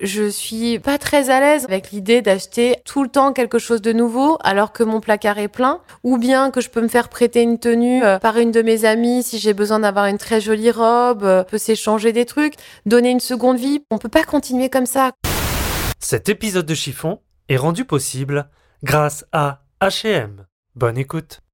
Je suis pas très à l'aise avec l'idée d'acheter tout le temps quelque chose de nouveau alors que mon placard est plein, ou bien que je peux me faire prêter une tenue euh, par une de mes amies si j'ai besoin d'avoir une très jolie robe, euh, peut s'échanger des trucs, donner une seconde vie. On peut pas continuer comme ça. Cet épisode de chiffon est rendu possible grâce à H&M. Bonne écoute.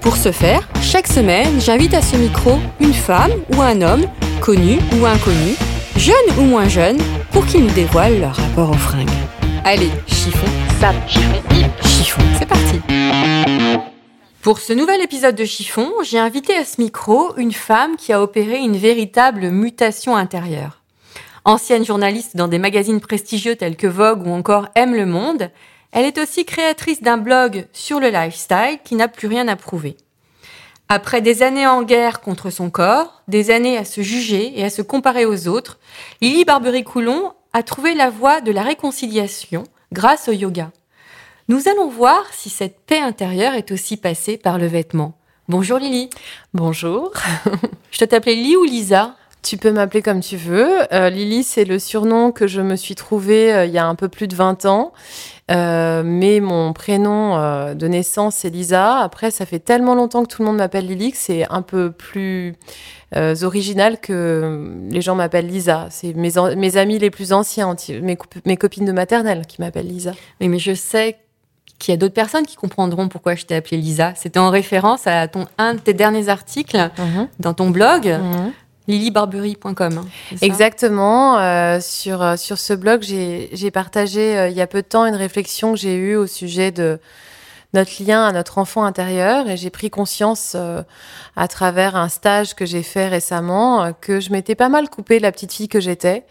Pour ce faire, chaque semaine, j'invite à ce micro une femme ou un homme, connu ou inconnu, jeune ou moins jeune, pour qu'ils nous dévoilent leur rapport aux fringues. Allez, chiffon, chiffon, chiffon, c'est parti Pour ce nouvel épisode de Chiffon, j'ai invité à ce micro une femme qui a opéré une véritable mutation intérieure. Ancienne journaliste dans des magazines prestigieux tels que Vogue ou encore Aime le Monde, elle est aussi créatrice d'un blog sur le lifestyle qui n'a plus rien à prouver. Après des années en guerre contre son corps, des années à se juger et à se comparer aux autres, Lily Barbery-Coulon a trouvé la voie de la réconciliation grâce au yoga. Nous allons voir si cette paix intérieure est aussi passée par le vêtement. Bonjour Lily. Bonjour. Je te t'appeler Lily ou Lisa? Tu peux m'appeler comme tu veux. Euh, Lily, c'est le surnom que je me suis trouvé euh, il y a un peu plus de 20 ans. Euh, mais mon prénom de naissance, c'est Lisa. Après, ça fait tellement longtemps que tout le monde m'appelle Lily que c'est un peu plus original que les gens m'appellent Lisa. C'est mes, amis les plus anciens, mes, cop- mes copines de maternelle qui m'appellent Lisa. Oui, mais je sais qu'il y a d'autres personnes qui comprendront pourquoi je t'ai appelée Lisa. C'était en référence à ton, un de tes derniers articles dans ton blog, Mhm. lilybarbery.com. hein, Exactement. euh, sur, euh, sur ce blog, j'ai partagé euh, il y a peu de temps une réflexion que j'ai eue au sujet de notre lien à notre enfant intérieur et j'ai pris conscience à travers un stage que j'ai fait récemment que je m'étais pas mal coupée de la petite fille que j'étais.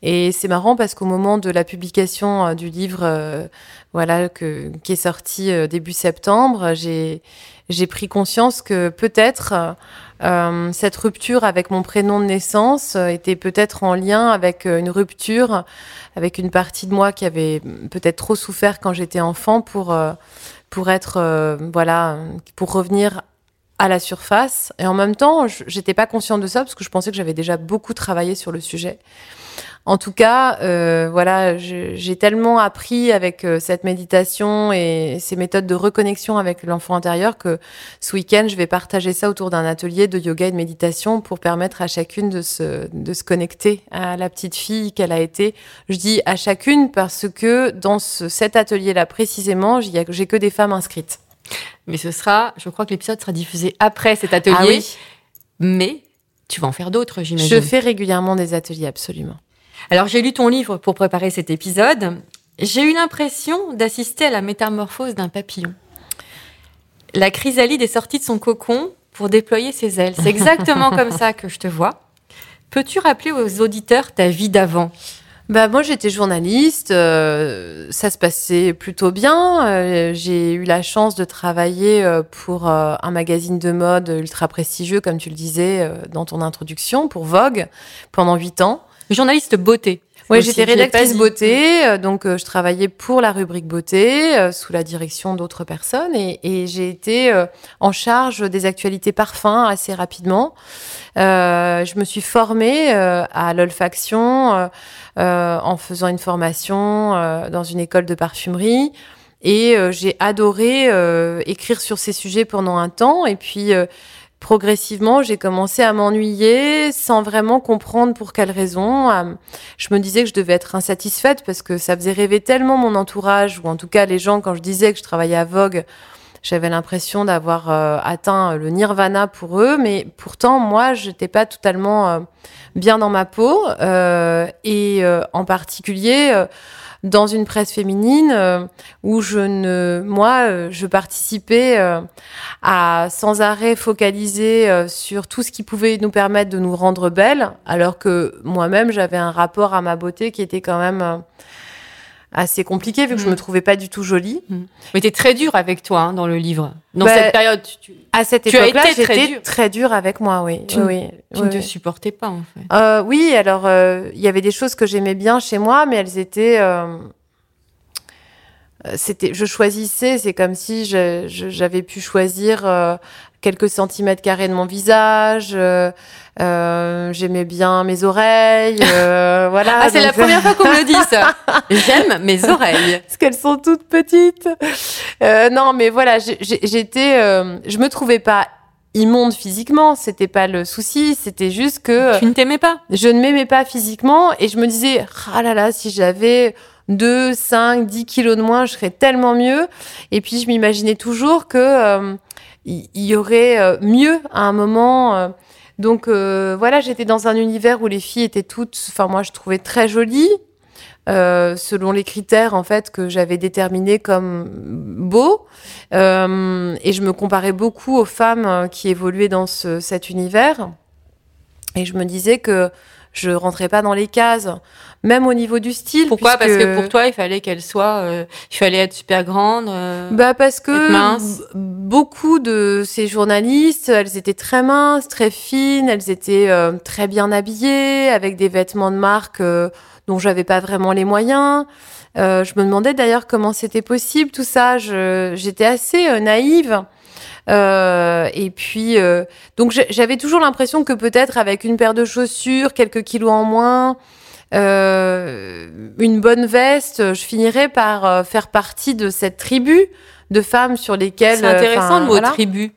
Et c'est marrant parce qu'au moment de la publication du livre, voilà, que, qui est sorti début septembre, j'ai j'ai pris conscience que peut-être euh, cette rupture avec mon prénom de naissance euh, était peut-être en lien avec euh, une rupture avec une partie de moi qui avait peut-être trop souffert quand j'étais enfant pour pour être voilà pour revenir à la surface. Et en même temps j'étais pas consciente de ça parce que je pensais que j'avais déjà beaucoup travaillé sur le sujet en tout cas, euh, voilà, j'ai tellement appris avec euh, cette méditation et ces méthodes de reconnexion avec l'enfant intérieur que ce week-end, je vais partager ça autour d'un atelier de yoga et de méditation pour permettre à chacune de se, de se connecter à la petite fille qu'elle a été. Je dis à chacune parce que dans ce- cet atelier-là précisément, j'ai que des femmes inscrites. Mais ce sera, je crois que l'épisode sera diffusé après cet atelier. Ah oui, Mais tu vas en faire d'autres, j'imagine. je fais régulièrement des ateliers, absolument. Alors j'ai lu ton livre pour préparer cet épisode. J'ai eu l'impression d'assister à la métamorphose d'un papillon. La chrysalide est sortie de son cocon pour déployer ses ailes. C'est exactement comme ça que je te vois. Peux-tu rappeler aux auditeurs ta vie d'avant? Bah moi j'étais journaliste, euh, ça se passait plutôt bien. Euh, j'ai eu la chance de travailler euh, pour un magazine de mode ultra prestigieux, comme tu le disais dans ton introduction, pour Vogue pendant huit ans. Journaliste beauté. Aussi, j'étais rédactrice beauté, euh, donc euh, je travaillais pour la rubrique beauté euh, sous la direction d'autres personnes et, et j'ai été euh, en charge des actualités parfums assez rapidement. Euh, je me suis formée euh, à l'olfaction euh, euh, en faisant une formation euh, dans une école de parfumerie. Et euh, j'ai adoré euh, écrire sur ces sujets pendant un temps. Et puis, euh, progressivement, j'ai commencé à m'ennuyer sans vraiment comprendre pour quelle raison. Euh, Je me disais que je devais être insatisfaite parce que ça faisait rêver tellement mon entourage, ou en tout cas les gens, quand je disais que je travaillais à Vogue, j'avais l'impression d'avoir euh, atteint le nirvana pour eux, mais pourtant, moi, j'étais pas totalement euh, bien dans ma peau. euh, et euh, en particulier, euh, dans une presse féminine euh, où je ne, moi, euh, je participais euh, à sans arrêt focaliser euh, sur tout ce qui pouvait nous permettre de nous rendre belles, alors que moi-même j'avais un rapport à ma beauté qui était quand même euh, assez compliqué vu que je Mhm. me trouvais pas du tout jolie. Mais t'es très dur avec toi hein, dans le livre. Dans Bah, cette période, tu, tu- À cette Tu époque-là, été très j'étais dure. très dure avec moi, oui. Tu- oui, tu oui, ne te supportais pas en fait. Euh, oui, alors euh, il y avait des choses que j'aimais bien chez moi, mais elles étaient. euh, c'était, je choisissais. C'est comme si je- je- j'avais pu choisir euh, quelques centimètres carrés de mon visage. euh, euh, j'aimais bien mes oreilles. euh, voilà. Ah, c'est la donc- première fois qu'on me le dit ça. J'aime mes oreilles. parce qu'elles sont toutes petites. Euh, non, mais voilà, j'étais, euh, je me trouvais pas immonde physiquement, c'était pas le souci, c'était juste que Tu ne t'aimais pas? je ne m'aimais pas physiquement et je me disais, ah là là, si j'avais 2, 5, 10 kilos de moins, je serais tellement mieux. Et puis je m'imaginais toujours que euh, il y, aurait euh, mieux à un moment. euh. donc euh, voilà, j'étais dans un univers où les filles étaient toutes, enfin moi je trouvais très jolies. euh, selon les critères en fait que j'avais déterminés comme beaux Euh, et je me comparais beaucoup aux femmes euh, qui évoluaient dans ce, cet univers et je me disais que je rentrais pas dans les cases, même au niveau du style. Pourquoi? Parce que pour toi, il fallait qu'elle soit. euh, il fallait être super grande. euh, Bah parce que mince. beaucoup de ces journalistes, elles étaient très minces, très fines, elles étaient euh, très bien habillées, avec des vêtements de marque euh, dont j'avais pas vraiment les moyens. Euh, je me demandais d'ailleurs comment c'était possible tout ça. J'étais assez naïve. Euh, et puis, euh, donc j'avais toujours l'impression que peut-être avec une paire de chaussures, quelques kilos en moins, euh, une bonne veste, je finirais par euh, faire partie de cette tribu de femmes sur lesquelles. C'est intéressant enfin, le mot voilà. tribu.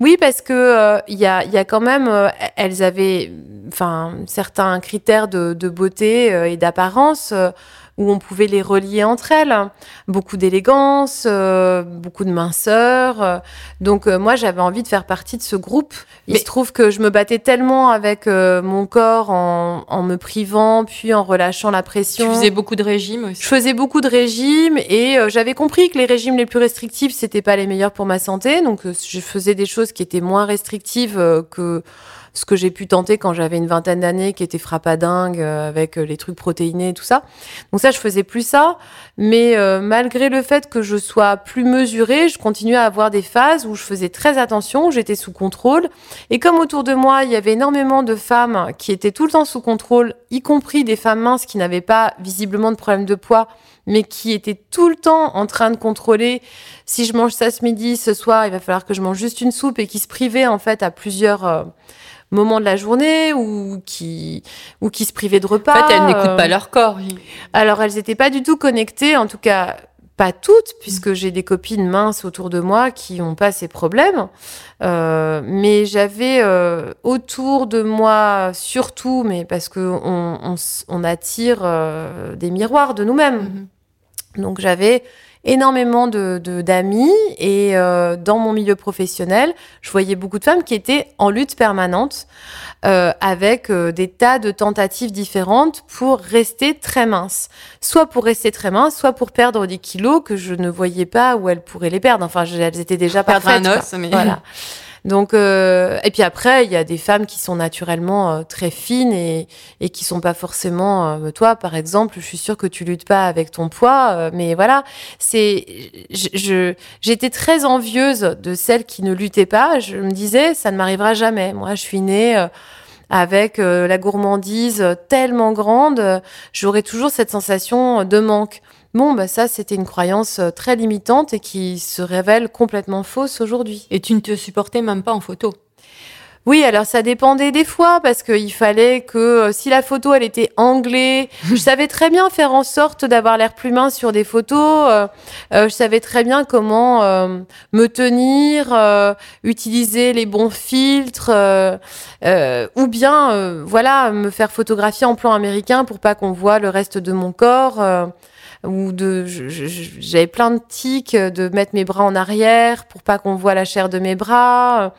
Oui, parce que euh, il y, a, il y a quand même, euh, elles avaient, enfin, certains critères de, de beauté euh, et d'apparence euh, où on pouvait les relier entre elles. Beaucoup d'élégance, euh, beaucoup de minceur. donc euh, moi, j'avais envie de faire partie de ce groupe. Il Mais- se trouve que je me battais tellement avec euh, mon corps en, en me privant, puis en relâchant la Tu pression. faisais beaucoup de régimes aussi. Je faisais beaucoup de régimes et euh, j'avais compris que les régimes les plus restrictifs, c'était pas les meilleurs pour ma santé. Donc, euh, je faisais des choses qui étaient moins restrictives euh, que ce que j'ai pu tenter quand j'avais une vingtaine d'années, qui était frappadingue euh, avec euh, les trucs protéinés et tout ça. Donc ça, je faisais plus ça. Mais euh, malgré le fait que je sois plus mesurée, je continuais à avoir des phases où je faisais très attention, où j'étais sous contrôle. Et comme autour de moi, il y avait énormément de femmes qui étaient tout le temps sous contrôle, y compris des femmes minces qui n'avaient pas visiblement de problème de poids, mais qui étaient tout le temps en train de contrôler si je mange ça ce midi, ce soir, il va falloir que je mange juste une soupe et qui se privaient en fait à plusieurs euh, moments de la journée ou qui ou qui se privaient de En repas. fait, elles n'écoutent euh, pas leur corps. alors, elles n'étaient pas du tout connectées, en tout cas pas toutes, puisque j'ai des copines minces autour de moi qui n'ont pas ces problèmes. Euh, mais j'avais euh, autour de moi, surtout, mais parce que on, attire euh, des miroirs de nous-mêmes. Donc j'avais énormément de de- d'amis et euh, dans mon milieu professionnel, je voyais beaucoup de femmes qui étaient en lutte permanente euh, avec euh, des tas de tentatives différentes pour rester très minces. Soit pour rester très minces, soit pour perdre des kilos que je ne voyais pas où elles pourraient les perdre. Enfin, je- elles étaient déjà Perdre parfaites. un quoi. os, mais- Voilà. Donc, euh, et puis après, il y a des femmes qui sont naturellement euh, très fines et, et qui sont pas forcément. euh, toi, par exemple, je suis sûre que tu luttes pas avec ton poids, euh, mais voilà, c'est. je- j'étais très envieuse de celles qui ne luttaient pas. Je me disais, ça ne m'arrivera jamais. Moi, je suis née. euh, avec la gourmandise tellement grande, j'aurais toujours cette sensation de manque. Bon, bah ça, c'était une croyance euh, très limitante et qui se révèle complètement fausse aujourd'hui. Et tu ne te supportais même pas en photo. Oui, alors ça dépendait des fois parce qu'il fallait que euh, si la photo elle était anglais, je savais très bien faire en sorte d'avoir l'air plus mince sur des photos. euh, euh, je savais très bien comment me tenir, utiliser les bons filtres, ou bien voilà me faire photographier en plan américain pour pas qu'on voit le reste de mon corps. ou de j'avais plein de tics de mettre mes bras en arrière pour pas qu'on voit la chair de mes bras.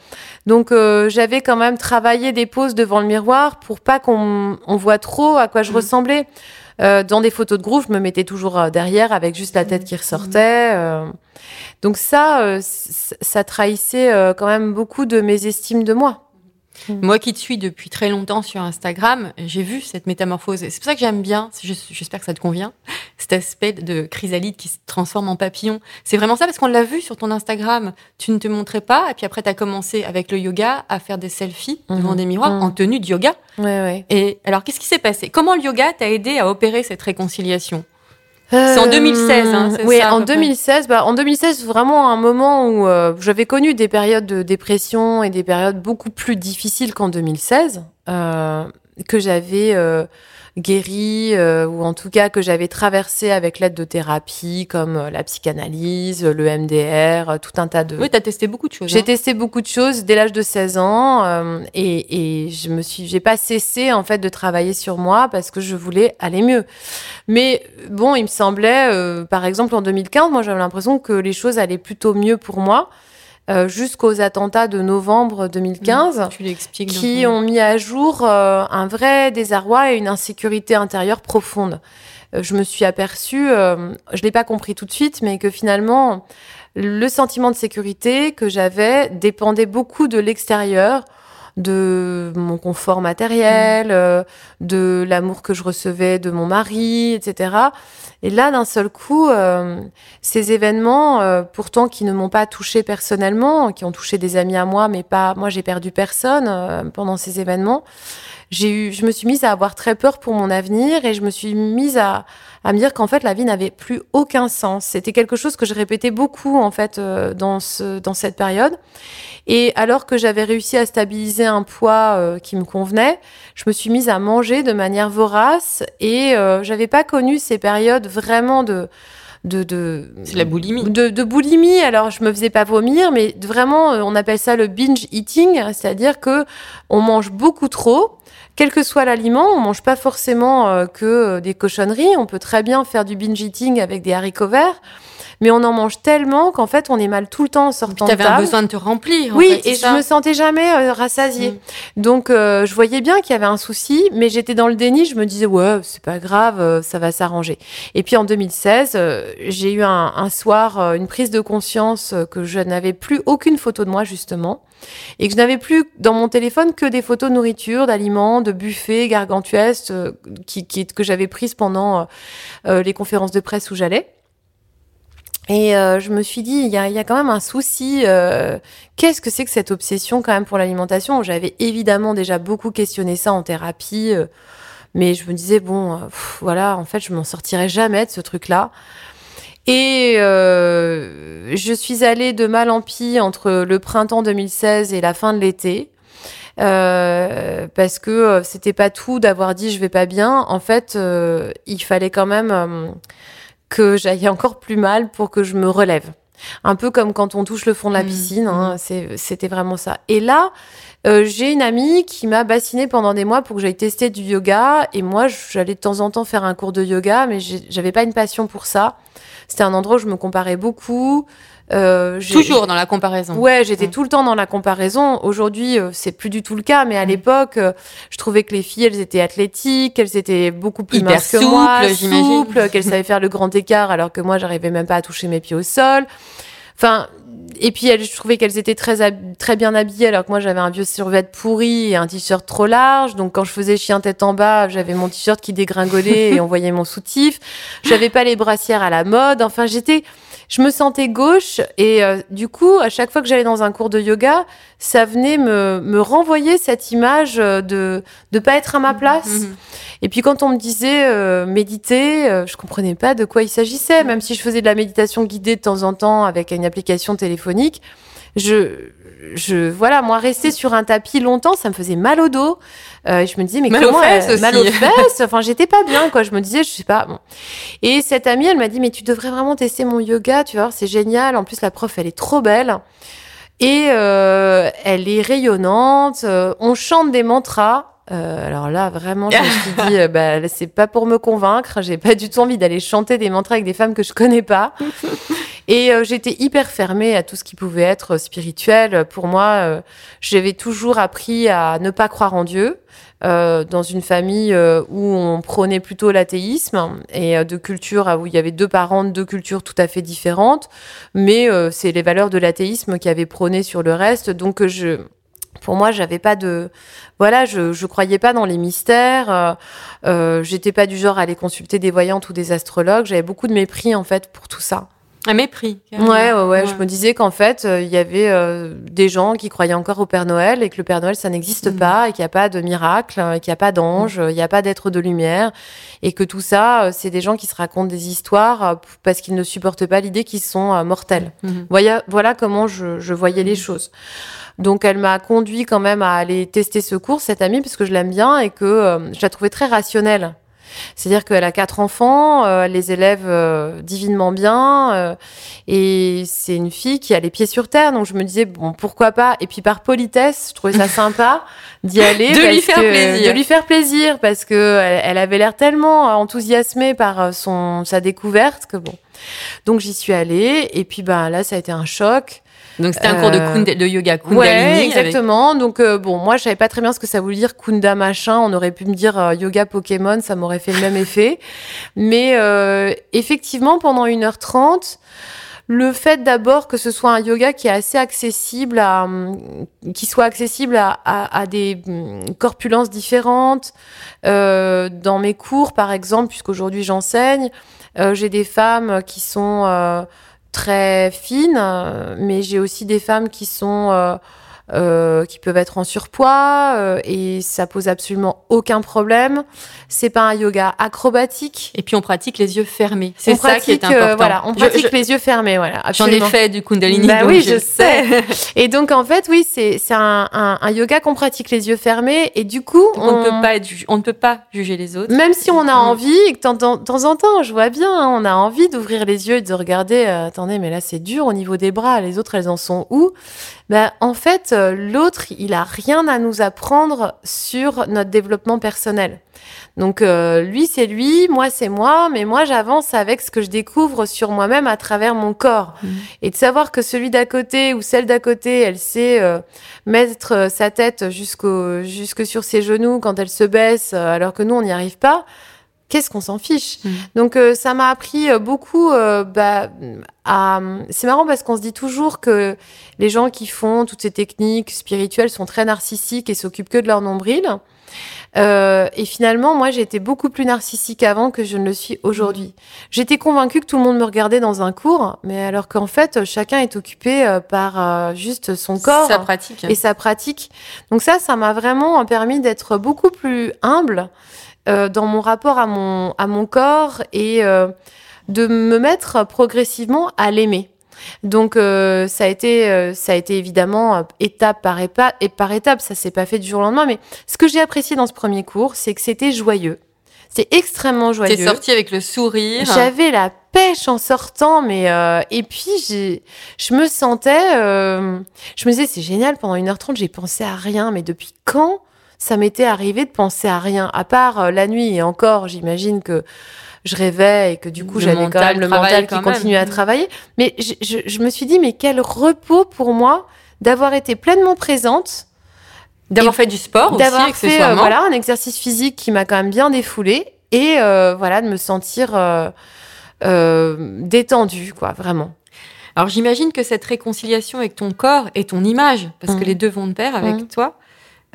Donc euh, j'avais quand même travaillé des poses devant le miroir pour pas qu'on on voit trop à quoi je ressemblais. Euh, dans des photos de groupe, je me mettais toujours euh, derrière avec juste la tête qui ressortait. euh. Donc ça, euh, ça trahissait quand même beaucoup de mes estimes de moi. Moi qui te suis depuis très longtemps sur Instagram, j'ai vu cette métamorphose. C'est pour ça que j'aime bien, je- j'espère que ça te convient, cet aspect de chrysalide qui se transforme en papillon. C'est vraiment ça parce qu'on l'a vu sur ton Instagram. Tu ne te montrais pas, et puis après, tu as commencé avec le yoga à faire des selfies devant Mhm. des miroirs Mhm. en tenue de yoga. Ouais, ouais. Et alors, qu'est-ce qui s'est passé? Comment le yoga t'a aidé à opérer cette réconciliation? C'est en 2016, hein, c'est oui, ça, en peu près 2016. Bah, en 2016, vraiment un moment où euh, j'avais connu des périodes de dépression et des périodes beaucoup plus difficiles qu'en 2016, euh, que j'avais euh, guéri euh, ou en tout cas que j'avais traversé avec l'aide de thérapies comme euh, la psychanalyse, le MDR, euh, tout un tas de. Oui, tu as testé beaucoup de choses. J'ai hein. testé beaucoup de choses dès l'âge de 16 ans euh, et, et je me suis, j'ai pas cessé en fait de travailler sur moi parce que je voulais aller mieux. Mais bon, il me semblait, euh, par exemple en 2015, moi j'avais l'impression que les choses allaient plutôt mieux pour moi euh, jusqu'aux attentats de novembre 2015 Tu l'expliques. dans qui ont mis à jour euh, un vrai désarroi et une insécurité intérieure profonde. Euh, je me suis aperçue, je l'ai pas compris tout de suite, mais que finalement, le sentiment de sécurité que j'avais dépendait beaucoup de l'extérieur, de mon confort matériel, euh, de l'amour que je recevais de mon mari, etc. Et là, d'un seul coup, euh, ces événements, euh, pourtant qui ne m'ont pas touché personnellement, qui ont touché des amis à moi, mais pas moi, j'ai perdu personne euh, pendant ces événements. J'ai eu, je me suis mise à avoir très peur pour mon avenir et je me suis mise à, à me dire qu'en fait la vie n'avait plus aucun sens. C'était quelque chose que je répétais beaucoup en fait euh, dans ce dans cette période. Et alors que j'avais réussi à stabiliser un poids euh, qui me convenait, je me suis mise à manger de manière vorace et euh, j'avais pas connu ces périodes vraiment de de, de C'est la boulimie. de, de boulimie. Alors, je me faisais pas vomir, mais vraiment, euh, on appelle ça le binge eating, c'est-à-dire que on mange beaucoup trop. Quel que soit l'aliment, on mange pas forcément euh, que euh, des cochonneries. On peut très bien faire du binge eating avec des haricots verts, mais on en mange tellement qu'en fait, on est mal tout le temps en sortant Tu de avais un table. besoin de te remplir. en Oui, fait, et je ça me sentais jamais euh, rassasiée. Mm. Donc, euh, je voyais bien qu'il y avait un souci, mais j'étais dans le déni. Je me disais, ouais, c'est pas grave, euh, ça va s'arranger. Et puis en 2016, euh, j'ai eu un, un soir une prise de conscience que je n'avais plus aucune photo de moi, justement, et que je n'avais plus dans mon téléphone que des photos de nourriture, d'aliments, de buffets gargantuesques euh, qui, qui- que j'avais prises pendant euh, les conférences de presse où j'allais. Et euh, je me suis dit, il y a, y a quand même un souci. euh, Qu'est-ce que c'est que cette obsession quand même pour l'alimentation? J'avais évidemment déjà beaucoup questionné ça en thérapie, euh, mais je me disais bon, euh, voilà, en fait, je m'en sortirai jamais de ce truc-là. Et euh, je suis allée de mal en pis entre le printemps 2016 et la fin de l'été. Euh, parce que c'était pas tout d'avoir dit je vais pas bien. En fait, il fallait quand même que j'aille encore plus mal pour que je me relève. Un peu comme quand on touche le fond de la Mmh, piscine, hein, c'est- c'était vraiment ça. Et là, euh, j'ai une amie qui m'a bassinée pendant des mois pour que j'aille tester du yoga. Et moi, j'allais de temps en temps faire un cours de yoga, mais j'avais pas une passion pour ça. C'était un endroit où je me comparais beaucoup. Euh, Toujours dans la comparaison. Ouais, j'étais Mm. tout le temps dans la comparaison. Aujourd'hui, euh, c'est plus du tout le cas, mais à Mm. l'époque, euh, je trouvais que les filles, elles étaient athlétiques, qu'elles étaient beaucoup plus Hyper minces que moi, souples, qu'elles savaient faire le grand écart, alors que moi, j'arrivais même pas à toucher mes pieds au sol. Enfin, et puis elles, je trouvais qu'elles étaient très très bien habillées, alors que moi, j'avais un vieux survêt pourri et un t-shirt trop large. Donc, quand je faisais chien tête en bas, j'avais mon t-shirt qui dégringolait et on voyait mon soutif. J'avais pas les brassières à la mode. Enfin, j'étais je me sentais gauche et euh, du coup, à chaque fois que j'allais dans un cours de yoga, ça venait me, me renvoyer cette image euh, de de pas être à ma place. Mhm. Et puis quand on me disait euh, méditer, euh, je comprenais pas de quoi il s'agissait, même si je faisais de la méditation guidée de temps en temps avec une application téléphonique. Je je, voilà, moi, rester sur un tapis longtemps, ça me faisait mal au dos. Euh, je me disais, mais Mal aux comment fesses aussi. mal aux fesses? Enfin, j'étais pas bien, quoi. Je me disais, je sais pas. Bon. Et cette amie, elle m'a dit, mais tu devrais vraiment tester mon yoga, tu vois, c'est génial. En plus, la prof, elle est trop belle. Et euh, elle est rayonnante. euh, on chante des mantras. Euh, alors là, vraiment, je me suis dit, euh, bah, c'est pas pour me convaincre. J'ai pas du tout envie d'aller chanter des mantras avec des femmes que je connais pas. Et euh, j'étais hyper fermée à tout ce qui pouvait être spirituel. Pour moi, euh, j'avais toujours appris à ne pas croire en Dieu. euh, dans une famille euh, où on prônait plutôt l'athéisme et euh, de culture où il y avait deux parents de deux cultures tout à fait différentes, mais euh, c'est les valeurs de l'athéisme qui avaient prôné sur le reste. Donc euh, je, pour moi, j'avais pas de, voilà, je, je croyais pas dans les mystères. Euh, euh, J'étais pas du genre à aller consulter des voyantes ou des astrologues. J'avais beaucoup de mépris en fait pour tout ça. Un mépris. Ouais, ouais, ouais, Je me disais qu'en fait, euh, il y avait euh, des gens qui croyaient encore au Père Noël et que le Père Noël, ça n'existe Mhm. pas et qu'il n'y a pas de miracle, euh, et qu'il n'y a pas d'ange, euh, il n'y a pas d'être de lumière et que tout ça, c'est des gens qui se racontent des histoires parce qu'ils ne supportent pas l'idée qu'ils sont mortels. Mhm. Voilà, voilà comment je, je voyais les choses. Donc, elle m'a conduit quand même à aller tester ce cours, cette amie, parce que je l'aime bien et que euh, je la trouvais très rationnelle. C'est-à-dire qu'elle a quatre enfants, euh, elle les élève euh, divinement bien, euh, et c'est une fille qui a les pieds sur terre. Donc je me disais bon pourquoi pas? Et puis par politesse, je trouvais ça sympa d'y aller, De lui faire que- plaisir. de lui faire plaisir, parce que elle, elle avait l'air tellement enthousiasmée par euh, son sa découverte que bon. Donc j'y suis allée, et puis ben là ça a été un choc. Donc c'était un cours de, kunda- de yoga Kundalini. Ouais, avec- exactement. Donc euh, bon, moi je savais pas très bien ce que ça voulait dire Kunda machin. On aurait pu me dire euh, yoga Pokémon, ça m'aurait fait le même effet. Mais euh, effectivement, pendant 1h30, le fait d'abord que ce soit un yoga qui est assez accessible à, hum, qui soit accessible à, à, à des hum, corpulences différentes. Euh, dans mes cours, par exemple, puisqu'aujourd'hui j'enseigne, euh, j'ai des femmes qui sont euh, très fines, euh, mais j'ai aussi des femmes qui sont euh, qui peuvent être en surpoids euh, et ça pose absolument aucun problème. C'est pas un yoga acrobatique. Et puis on pratique les yeux fermés. C'est ça qui est pratique, euh, important. voilà, on pratique je- les yeux fermés. Voilà, J'en ai fait du Kundalini. Bah donc oui, je, sais. Et donc en fait, oui, c'est c'est un, un, un yoga qu'on pratique les yeux fermés et du coup, on, ne peut pas être on ne peut pas juger les autres. même si on a envie, et que de temps- de temps en temps, je vois bien, hein, on a envie d'ouvrir les yeux et de regarder, euh, attendez, mais là c'est dur au niveau des bras, les autres elles en sont où? Ben, En fait, euh, l'autre, il a rien à nous apprendre sur notre développement personnel. Donc euh, lui c'est lui, moi c'est moi, mais moi j'avance avec ce que je découvre sur moi-même à travers mon corps. Mhm. Et de savoir que celui d'à côté ou celle d'à côté, elle sait euh, mettre euh, sa tête jusqu'au jusque sur ses genoux quand elle se baisse, euh, alors que nous on n'y arrive pas. Qu'est-ce qu'on s'en fiche Mhm. Donc euh, ça m'a appris euh, beaucoup. euh, bah, à... C'est marrant parce qu'on se dit toujours que les gens qui font toutes ces techniques spirituelles sont très narcissiques et s'occupent que de leur nombril. Euh, et finalement, moi, j'ai été beaucoup plus narcissique avant que je ne le suis aujourd'hui. J'étais convaincue que tout le monde me regardait dans un cours, mais alors qu'en fait, chacun est occupé euh, par euh, juste son corps Sa pratique. et sa pratique. Donc ça, ça m'a vraiment permis d'être beaucoup plus humble euh, dans mon rapport à mon, à mon corps et euh, de me mettre progressivement à l'aimer. Donc euh, ça a été euh, ça a été évidemment euh, étape par étape et par étape ça s'est pas fait du jour au lendemain mais ce que j'ai apprécié dans ce premier cours c'est que c'était joyeux c'est extrêmement joyeux T'es sorti avec le sourire. j'avais la pêche en sortant, mais euh, et puis j'ai, je me sentais, euh, je me disais c'est génial. Pendant 1h30, j'ai pensé à rien, mais depuis quand? Ça m'était arrivé de penser à rien, à part euh, la nuit et encore, j'imagine que je rêvais et que du coup j'avais quand même le mental qui continuait à travailler. Mais je, je, je me suis dit mais quel repos pour moi d'avoir été pleinement présente D'avoir fait du sport aussi, d'avoir fait euh, voilà un exercice physique qui m'a quand même bien défoulé et euh, voilà de me sentir euh, détendue quoi vraiment Alors j'imagine que cette réconciliation avec ton corps et ton image, parce que Mhm. les deux vont de pair avec Mhm. toi,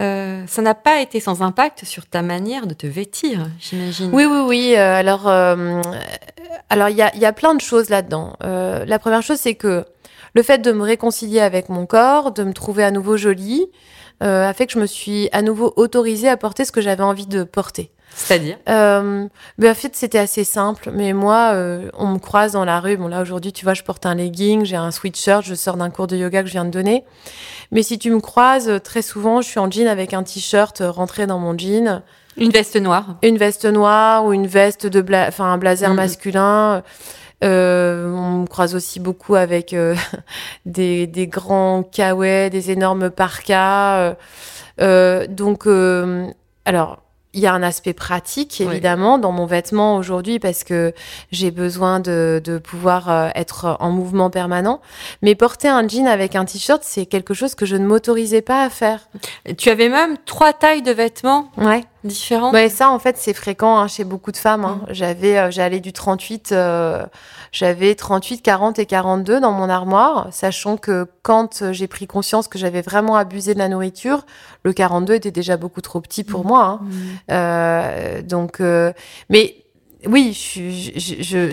euh, ça n'a pas été sans impact sur ta manière de te vêtir, j'imagine. oui oui oui euh, alors euh, alors il y y a plein de choses là dedans la première chose c'est que le fait de me réconcilier avec mon corps, de me trouver à nouveau jolie, euh, a fait que je me suis à nouveau autorisée à porter ce que j'avais envie de porter. C'est-à-dire? Euh, ben, en fait, c'était assez simple. Mais moi, euh, on me croise dans la rue. Bon, là, aujourd'hui, tu vois, je porte un legging, j'ai un sweatshirt, je sors d'un cours de yoga que je viens de donner. Mais si tu me croises, euh, très souvent, je suis en jean avec un t-shirt euh, rentré dans mon jean, Une veste noire. une veste noire ou une veste de bla... enfin, un blazer Mhm. masculin. Euh, on me croise aussi beaucoup avec euh, des, des grands kawaii, des énormes parkas. euh, euh, donc, euh, alors, il y a un aspect pratique, Oui. évidemment, dans mon vêtement aujourd'hui, parce que j'ai besoin de, de pouvoir euh, être en mouvement permanent. Mais porter un jean avec un t-shirt, c'est quelque chose que je ne m'autorisais pas à faire. Tu avais même trois tailles de vêtements Ouais. Différentes. Ouais, ça, en fait, c'est fréquent hein, chez beaucoup de femmes. hein. J'avais, euh, j'allais du 38, euh, j'avais 38, 40 et 42 dans mon armoire, sachant que quand euh, j'ai pris conscience que j'avais vraiment abusé de la nourriture, le 42 était déjà beaucoup trop petit pour moi. hein. Euh, donc, euh, mais oui,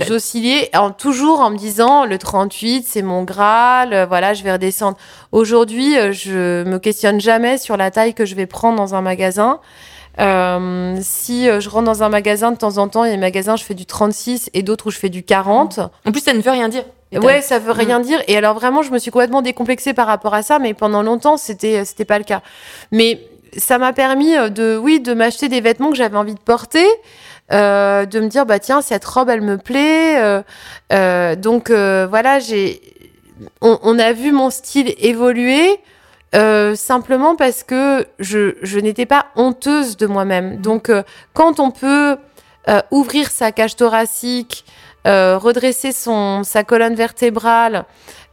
j'oscillais en, toujours en me disant le 38, c'est mon Graal, voilà, je vais redescendre. Aujourd'hui, je me questionne jamais sur la taille que je vais prendre dans un magasin. Euh, si euh, je rentre dans un magasin de temps en temps, il y a des magasins je fais du 36 et d'autres où je fais du 40. En plus, ça ne veut rien dire. Ouais, ça veut Mm. rien dire. Et alors vraiment, je me suis complètement décomplexée par rapport à ça, mais pendant longtemps, c'était c'était pas le cas. Mais ça m'a permis euh, de, oui, de m'acheter des vêtements que j'avais envie de porter, euh, de me dire bah tiens, cette robe, elle me plaît. euh, euh, donc euh, voilà, j'ai, on, on a vu mon style évoluer. Euh, simplement parce que je, je n'étais pas honteuse de moi-même. Donc, euh, quand on peut euh, ouvrir sa cage thoracique, euh, redresser son, sa colonne vertébrale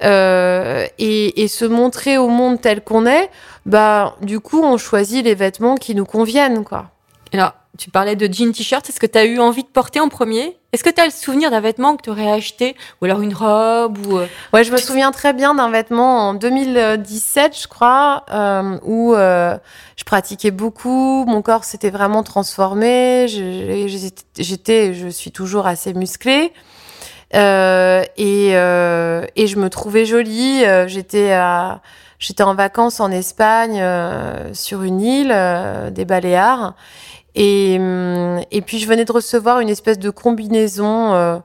euh, et, et se montrer au monde tel qu'on est, bah, du coup, on choisit les vêtements qui nous conviennent, quoi. Alors, tu parlais de jean t-shirt. Est-ce que tu as eu envie de porter en premier? Est-ce que tu as le souvenir d'un vêtement que tu aurais acheté? Ou alors une robe ou... euh, Ouais, je me souviens très bien d'un vêtement en 2017, je crois, euh, où euh, je pratiquais beaucoup, mon corps s'était vraiment transformé, j'étais, je suis toujours assez musclée. Et, je me trouvais jolie. j'étais en vacances en Espagne sur une île des Baléares. Et, hum, et puis je venais de recevoir une espèce de combinaison, euh,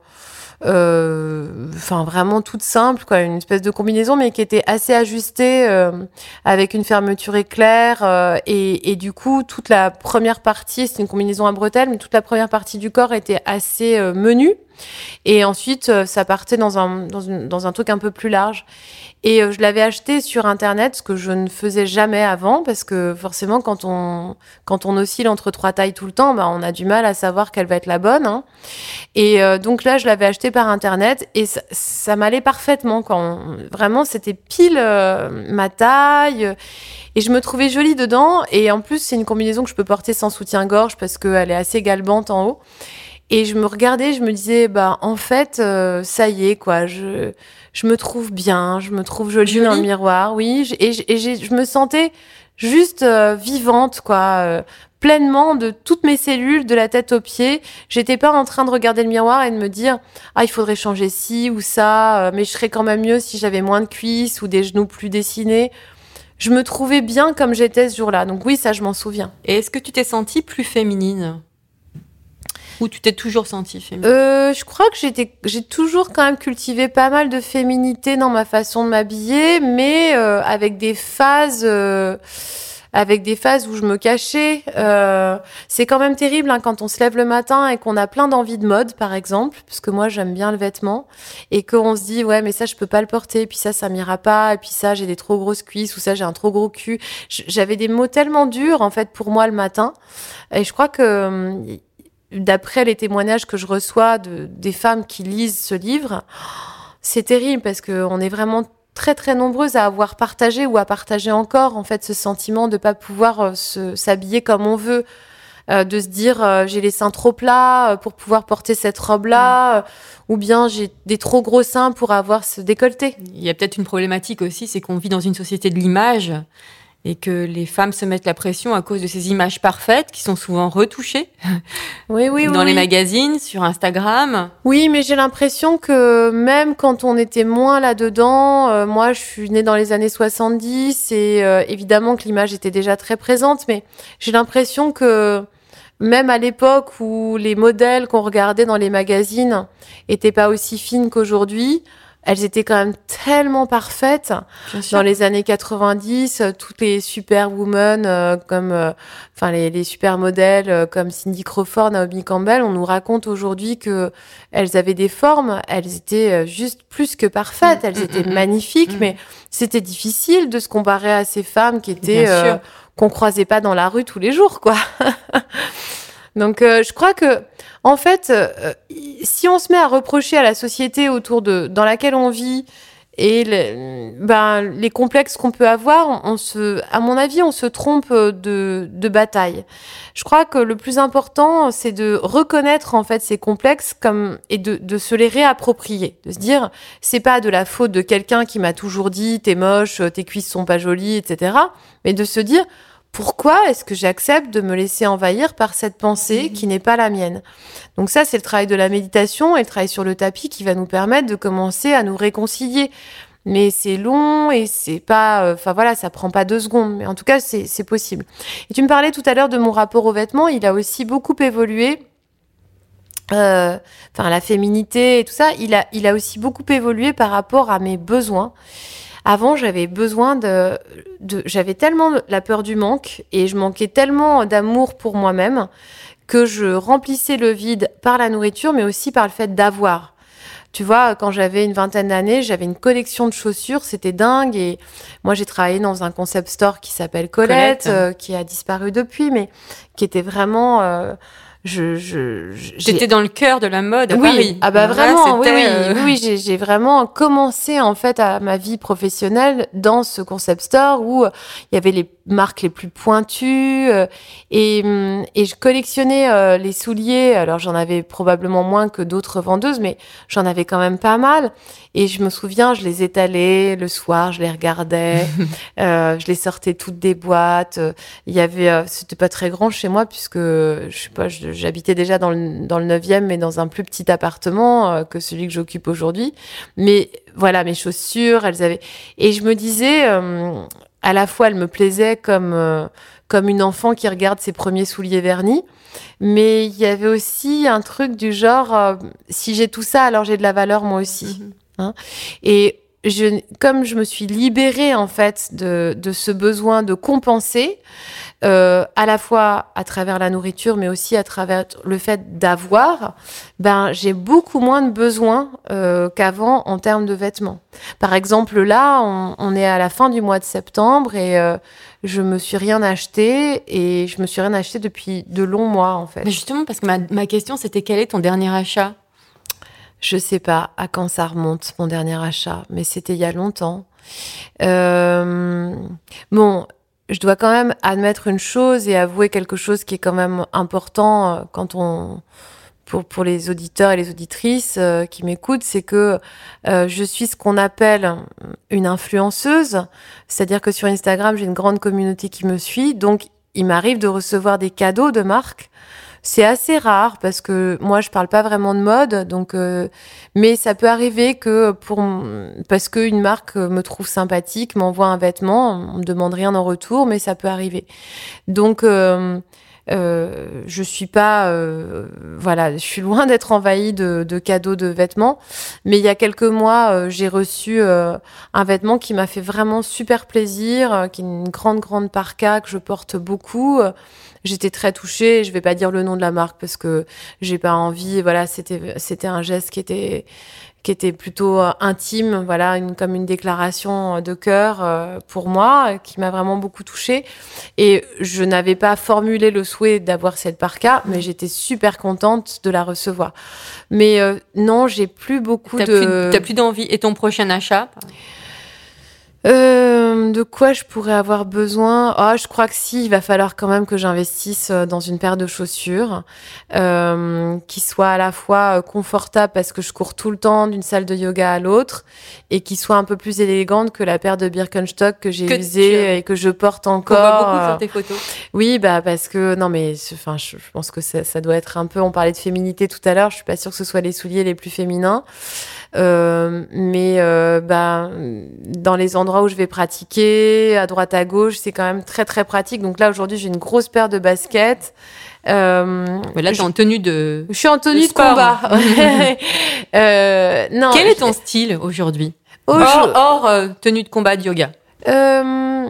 euh, enfin vraiment toute simple, quoi, une espèce de combinaison, mais qui était assez ajustée, euh, avec une fermeture éclair. euh, et, et du coup, toute la première partie, c'est une combinaison à bretelles, mais toute la première partie du corps était assez euh, menue. Et ensuite, euh, ça partait dans un, dans, un truc un peu plus large. Et euh, je l'avais acheté sur Internet, ce que je ne faisais jamais avant, parce que forcément, quand on, quand on oscille entre trois tailles tout le temps, bah, on a du mal à savoir quelle va être la bonne. hein. Et euh, donc là, je l'avais acheté par Internet et ça, m'allait parfaitement. Quand Vraiment, c'était pile ma taille. Et je me trouvais jolie dedans. Et en plus, c'est une combinaison que je peux porter sans soutien-gorge parce qu'elle est assez galbante en haut. Et je me regardais, je me disais, bah en fait, euh, ça y est, quoi. Je, je me trouve bien, je me trouve jolie, Jolie. dans le miroir, oui. Je- Et, je- et j'ai- je me sentais juste euh, vivante, quoi. euh, pleinement de toutes mes cellules, de la tête aux pieds. J'étais pas en train de regarder le miroir et de me dire, ah, il faudrait changer ci ou ça, euh, mais je serais quand même mieux si j'avais moins de cuisses ou des genoux plus dessinés. Je me trouvais bien comme j'étais ce jour-là. Donc oui, ça, je m'en souviens. Et est-ce que tu t'es sentie plus féminine? Ou tu t'es toujours sentie féminine? Euh, je crois que j'ai toujours quand même cultivé pas mal de féminité dans ma façon de m'habiller, mais euh, avec des phases, euh, avec des phases où je me cachais. Euh, c'est quand même terrible hein, quand on se lève le matin et qu'on a plein d'envie de mode, par exemple, parce que moi j'aime bien le vêtement, et qu'on se dit ouais mais ça je peux pas le porter, puis ça ça m'ira pas, et puis ça j'ai des trop grosses cuisses ou ça j'ai un trop gros cul. J'avais des mots tellement durs en fait pour moi le matin, et je crois que hum, d'après les témoignages que je reçois de, des femmes qui lisent ce livre, c'est terrible parce qu'on est vraiment très très nombreuses à avoir partagé ou à partager encore en fait ce sentiment de pas pouvoir euh, se- s'habiller comme on veut. euh, de se dire euh, j'ai les seins trop plats euh, pour pouvoir porter cette robe là euh, ou bien j'ai des trop gros seins pour avoir ce décolleté Il y a peut-être une problématique aussi, c'est qu'on vit dans une société de l'image et que les femmes se mettent la pression à cause de ces images parfaites qui sont souvent retouchées Oui, oui, dans oui. les magazines, sur Instagram. Oui, mais j'ai l'impression que même quand on était moins là-dedans, euh, moi je suis née dans les années 70 et euh, évidemment que l'image était déjà très présente, mais j'ai l'impression que même à l'époque où les modèles qu'on regardait dans les magazines étaient pas aussi fines qu'aujourd'hui, elles étaient quand même tellement parfaites. Dans les années 90, euh, toutes les superwomen euh, comme, euh, enfin les, les supermodèles euh, comme Cindy Crawford, Naomi Campbell, on nous raconte aujourd'hui que elles avaient des formes, elles étaient euh, juste plus que parfaites, elles mm, étaient mm, magnifiques, mm. mais c'était difficile de se comparer à ces femmes qui étaient euh, qu'on croisait pas dans la rue tous les jours, quoi. Donc, euh, je crois que, en fait, euh, si on se met à reprocher à la société autour de dans laquelle on vit et ben, les complexes qu'on peut avoir, on se, à mon avis, on se trompe de, de bataille. Je crois que le plus important, c'est de reconnaître en fait ces complexes comme et de, de se les réapproprier, de se dire c'est pas de la faute de quelqu'un qui m'a toujours dit t'es moche, tes cuisses sont pas jolies, etc. Mais de se dire pourquoi est-ce que j'accepte de me laisser envahir par cette pensée qui n'est pas la mienne? Donc ça, c'est le travail de la méditation et le travail sur le tapis qui va nous permettre de commencer à nous réconcilier. Mais c'est long et c'est pas, euh, enfin voilà, ça prend pas deux secondes. Mais en tout cas, c'est c'est possible. Et tu me parlais tout à l'heure de mon rapport aux vêtements. Il a aussi beaucoup évolué. Euh, Enfin, la féminité et tout ça, il a, il a aussi beaucoup évolué par rapport à mes besoins. Avant, j'avais besoin de, de j'avais tellement la peur du manque et je manquais tellement d'amour pour moi-même que je remplissais le vide par la nourriture, mais aussi par le fait d'avoir. Tu vois, quand j'avais une vingtaine d'années, j'avais une collection de chaussures, c'était dingue. Et moi, j'ai travaillé dans un concept store qui s'appelle Colette, Colette. euh, qui a disparu depuis, mais qui était vraiment. euh, je, je, J'étais dans le cœur de la mode à oui, Paris. ah bah vraiment, oui, oui, euh, oui, oui, j'ai, j'ai vraiment commencé en fait à ma vie professionnelle dans ce concept store où euh, il y avait les marques les plus pointues euh, et, hum, et je collectionnais euh, les souliers. Alors j'en avais probablement moins que d'autres vendeuses, mais j'en avais quand même pas mal. Et je me souviens, je les étalais le soir, je les regardais, euh, je les sortais toutes des boîtes. Il y avait, c'était pas très grand chez moi puisque je sais pas, je- j'habitais déjà dans le dans le 9e, mais dans un plus petit appartement euh, que celui que j'occupe aujourd'hui. Mais voilà, mes chaussures, elles avaient. Et je me disais, euh, à la fois, elles me plaisaient comme euh, comme une enfant qui regarde ses premiers souliers vernis. Mais il y avait aussi un truc du genre, si j'ai tout ça, alors j'ai de la valeur moi aussi. Hein Et je, comme je me suis libérée en fait de, de ce besoin de compenser, euh, à la fois à travers la nourriture, mais aussi à travers le fait d'avoir, ben j'ai beaucoup moins de besoins euh, qu'avant en termes de vêtements. Par exemple, là, on, on est à la fin du mois de septembre et euh, je me suis rien acheté et je me suis rien acheté depuis de longs mois en fait. Mais justement, parce que ma, ma question, c'était quel est ton dernier achat? Je sais pas à quand ça remonte mon dernier achat, mais c'était il y a longtemps. Euh, bon, je dois quand même admettre une chose et avouer quelque chose qui est quand même important euh, quand on pour pour les auditeurs et les auditrices euh, qui m'écoutent, c'est que euh, je suis ce qu'on appelle une influenceuse, c'est-à-dire que sur Instagram j'ai une grande communauté qui me suit, donc il m'arrive de recevoir des cadeaux de marques. C'est assez rare parce que moi je parle pas vraiment de mode, donc euh, mais ça peut arriver que pour parce qu'une marque me trouve sympathique, m'envoie un vêtement, on me demande rien en retour, mais ça peut arriver. Donc euh, euh, je suis pas euh, voilà, je suis loin d'être envahie de, de cadeaux de vêtements, mais il y a quelques mois euh, j'ai reçu un vêtement qui m'a fait vraiment super plaisir, qui est une grande grande parka que je porte beaucoup. Euh, J'étais très touchée. Je vais pas dire le nom de la marque parce que j'ai pas envie. Voilà, c'était c'était un geste qui était qui était plutôt euh, intime. Voilà, une comme une déclaration de cœur euh, pour moi, euh, qui m'a vraiment beaucoup touchée. Et je n'avais pas formulé le souhait d'avoir cette parka, mais j'étais super contente de la recevoir. Mais euh, non, j'ai plus beaucoup de. t'as plus d'envie. Et ton prochain achat Euh, de quoi je pourrais avoir besoin? Ah, je crois que si, il va falloir quand même que j'investisse euh, dans une paire de chaussures euh, qui soit à la fois euh, confortable parce que je cours tout le temps d'une salle de yoga à l'autre et qui soit un peu plus élégante que la paire de Birkenstock que j'ai usée et que je porte On encore. voit beaucoup euh, sur tes photos. oui, bah parce que non mais enfin je, je pense que ça, ça doit être un peu. On parlait de féminité tout à l'heure. Je suis pas sûre que ce soit les souliers les plus féminins, Euh, mais euh, bah dans les endroits où je vais pratiquer, à droite à gauche, c'est quand même très très pratique. Donc là aujourd'hui j'ai une grosse paire de baskets. Euh, Mais là, t'es je, en tenue de. je suis en tenue de combat. euh, non. Quel est ton style aujourd'hui? Aujourd- Hors, hors, euh, tenue de combat de yoga. Euh,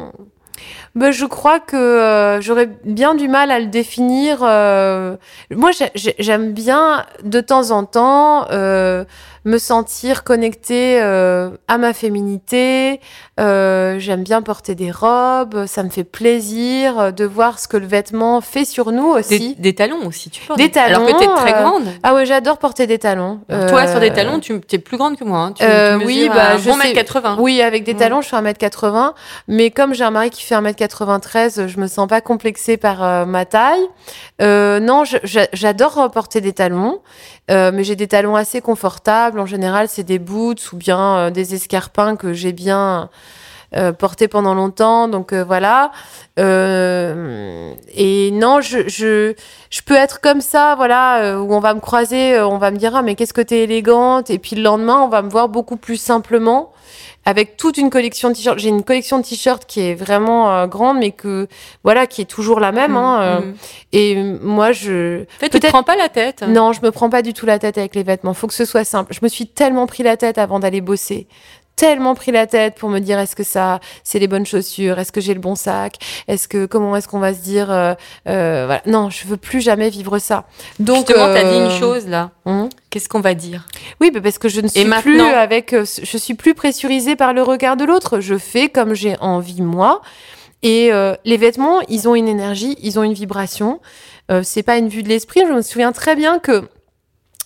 ben, je crois que euh, j'aurais bien du mal à le définir. euh. Moi, j'ai- j'ai- j'aime bien de temps en temps euh, me sentir connectée euh, à ma féminité. Euh, j'aime bien porter des robes. Ça me fait plaisir euh, de voir ce que le vêtement fait sur nous aussi. des talons aussi, tu portes. Des talons, Alors que t'es très euh, grande. Ah ouais, j'adore porter des talons. Toi, sur des Euh, talons, tu es plus grande que moi. hein. Tu, euh, tu oui, bah, je bon sais- mètre 80. Oui, avec des talons, je fais 1m80. Mais comme j'ai un mari qui fait 1m93, je me sens pas complexée par ma taille. Euh, non, j'adore porter des talons. euh, mais j'ai des talons assez confortables. En général, c'est des boots ou bien euh, des escarpins que j'ai bien euh, portés pendant longtemps. Donc euh, voilà. Euh, et non, je, je, je peux être comme ça, voilà, euh, où on va me croiser, euh, on va me dire ah mais qu'est-ce que t'es élégante? Et puis le lendemain, on va me voir beaucoup plus simplement avec toute une collection de t-shirts. J'ai une collection de t-shirts qui est vraiment euh, grande, mais que voilà, qui est toujours la même. hein, euh, Mhm. Et moi, je En fait, tu te prends pas la tête. non, je me prends pas du tout la tête avec les vêtements. Faut que ce soit simple. Je me suis tellement pris la tête avant d'aller bosser. Tellement pris la tête pour me dire est-ce que ça c'est les bonnes chaussures, est-ce que j'ai le bon sac, est-ce que comment est-ce qu'on va se dire euh, euh, voilà. Non, je veux plus jamais vivre ça. Donc Justement, t'as dit euh, une chose là. hum? Qu'est-ce qu'on va dire? Oui, mais parce que je ne suis plus avec, euh, je suis plus pressurisée par le regard de l'autre. Je fais comme j'ai envie moi. Et euh, les vêtements, ils ont une énergie, ils ont une vibration. Euh, c'est pas une vue de l'esprit. Je me souviens très bien que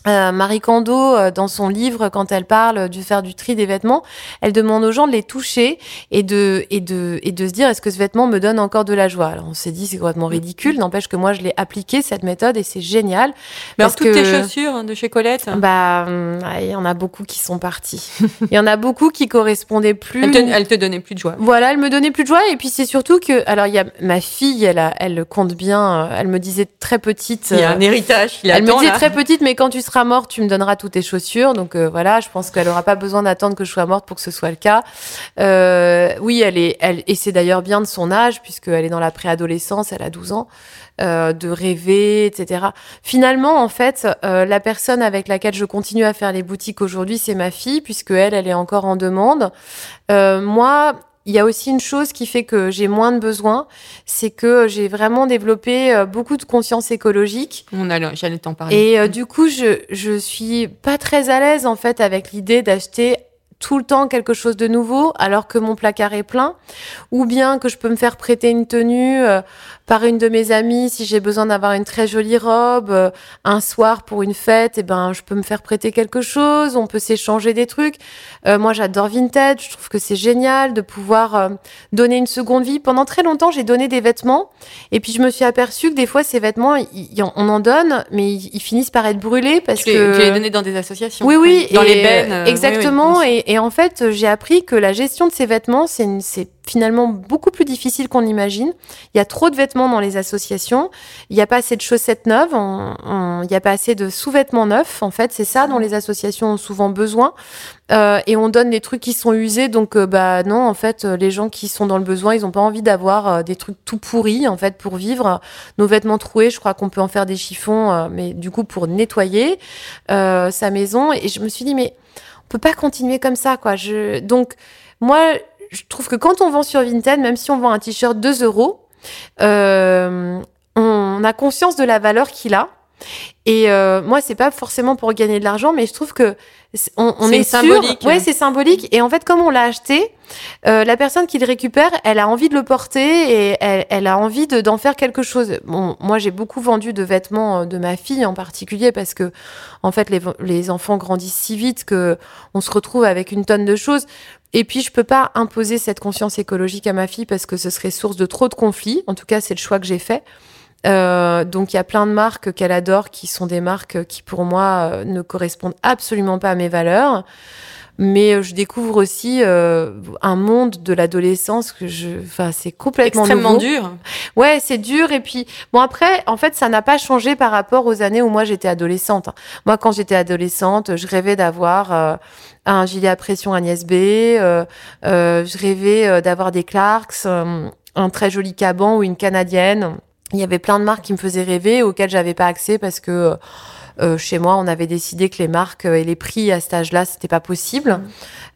euh, Marie Kondo, euh, dans son livre, quand elle parle du faire du tri des vêtements, elle demande aux gens de les toucher et de et de et de se dire est-ce que ce vêtement me donne encore de la joie? Alors on s'est dit c'est complètement ridicule. N'empêche que moi je l'ai appliqué cette méthode et c'est génial. Mais alors, Parce toutes tes que- chaussures hein, de chez Colette? Bah, hum, il y en a beaucoup qui sont partis. Il y en a beaucoup qui correspondaient plus. elle te, elle te donnait plus de joie. Voilà, elle me donnait plus de joie. Et puis c'est surtout que, alors il y a ma fille, elle, a, elle compte bien. euh, Elle me disait très petite. Il y a un héritage. Il elle me disait là. très petite, mais quand tu seras morte, tu me donneras toutes tes chaussures. Donc euh, voilà, je pense qu'elle aura pas besoin d'attendre que je sois morte pour que ce soit le cas. Euh, oui, elle est, elle, et c'est d'ailleurs bien de son âge puisqu'elle est dans la préadolescence, elle a 12 ans, euh, de rêver, etc. Finalement, en fait, la personne avec laquelle je continue à faire les boutiques aujourd'hui, c'est ma fille puisque elle, elle est encore en demande. Moi. Il y a aussi une chose qui fait que j'ai moins de besoins, c'est que j'ai vraiment développé euh, beaucoup de conscience écologique. On a- J'allais t'en parler. et euh, du coup, je, je suis pas très à l'aise en fait avec l'idée d'acheter tout le temps quelque chose de nouveau alors que mon placard est plein. Ou bien que je peux me faire prêter une tenue euh, par une de mes amies si j'ai besoin d'avoir une très jolie robe euh, un soir pour une fête et ben je peux me faire prêter quelque chose on peut s'échanger des trucs Euh, moi j'adore vintage je trouve que c'est génial de pouvoir euh, donner une seconde vie pendant très longtemps j'ai donné des vêtements et puis je me suis aperçue que des fois ces vêtements on en donne mais ils, finissent par être brûlés parce tu, que tu les donnais dans des associations. oui, oui. Dans et, les bennes. euh, oui, exactement. oui. Et, et en fait, j'ai appris que la gestion de ces vêtements, c'est finalement beaucoup plus difficile qu'on imagine. Il y a trop de vêtements dans les associations. Il n'y a pas assez de chaussettes neuves. on- on- Il n'y a pas assez de sous-vêtements neufs. En fait, c'est ça dont les associations ont souvent besoin. Euh, et on donne des trucs qui sont usés. Donc, euh, bah non, en fait, euh, les gens qui sont dans le besoin, ils n'ont pas envie d'avoir euh, des trucs tout pourris, en fait, pour vivre. Nos vêtements troués, je crois qu'on peut en faire des chiffons, mais du coup, pour nettoyer euh, sa maison. Et je me suis dit, mais on peut pas continuer comme ça, quoi. Je... Donc, moi, je trouve que quand on vend sur Vinted, même si on vend un t-shirt 2 euros, euh, on a conscience de la valeur qu'il a. Et euh, moi, c'est pas forcément pour gagner de l'argent, mais je trouve que c'est- on, est sûr- symbolique. Ouais, c'est symbolique. Et en fait, comme on l'a acheté, euh, la personne qui le récupère, elle a envie de le porter et elle, elle a envie de- d'en faire quelque chose. Bon, moi, j'ai beaucoup vendu de vêtements euh, de ma fille en particulier parce que, en fait, les, les enfants grandissent si vite que on se retrouve avec une tonne de choses. Et puis, je peux pas imposer cette conscience écologique à ma fille parce que ce serait source de trop de conflits. En tout cas, c'est le choix que j'ai fait. Euh, donc il y a plein de marques qu'elle adore qui sont des marques qui pour moi euh, ne correspondent absolument pas à mes valeurs. Mais euh, je découvre aussi euh, un monde de l'adolescence que je, enfin c'est complètement Extrêmement nouveau. dur. Ouais, c'est dur. Et puis, bon, après, en fait, ça n'a pas changé par rapport aux années où moi j'étais adolescente. Moi, quand j'étais adolescente, je rêvais d'avoir euh, un gilet à pression Agnès B. Euh, euh, je rêvais euh, d'avoir des Clarks, un très joli caban ou une canadienne. Il y avait plein de marques qui me faisaient rêver, auxquelles j'avais pas accès parce que euh, chez moi, on avait décidé que les marques et les prix à cet âge-là, c'était pas possible.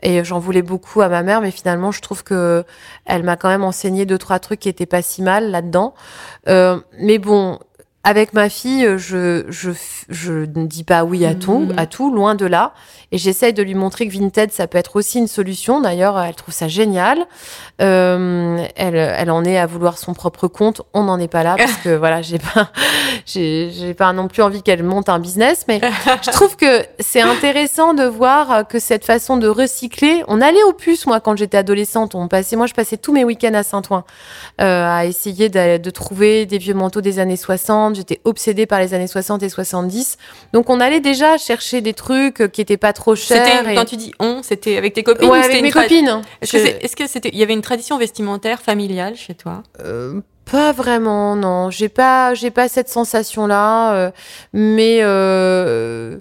Et j'en voulais beaucoup à ma mère, mais finalement, je trouve que elle m'a quand même enseigné deux trois trucs qui étaient pas si mal là-dedans. Euh, mais bon, avec ma fille, je je je ne dis pas oui à tout, Mhm. à tout, loin de là. Et j'essaye de lui montrer que Vinted, ça peut être aussi une solution. D'ailleurs, elle trouve ça génial. Euh, elle, elle en est à vouloir son propre compte. On n'en est pas là parce que voilà, j'ai pas, j'ai, j'ai pas non plus envie qu'elle monte un business. Mais je trouve que c'est intéressant de voir que cette façon de recycler. On allait au puce, moi, quand j'étais adolescente. On passait, moi, je passais tous mes week-ends à Saint-Ouen euh, à essayer de, de trouver des vieux manteaux des années 60. J'étais obsédée par les années 60 et 70. Donc, on allait déjà chercher des trucs qui étaient pas trop chers. Et- quand tu dis on, c'était avec tes copines Ouais, ou avec mes tra- copines. Est-ce que c'était il y avait une tradition vestimentaire familiale chez toi? Euh, pas vraiment, non. J'ai pas, j'ai pas cette sensation-là. euh, mais euh,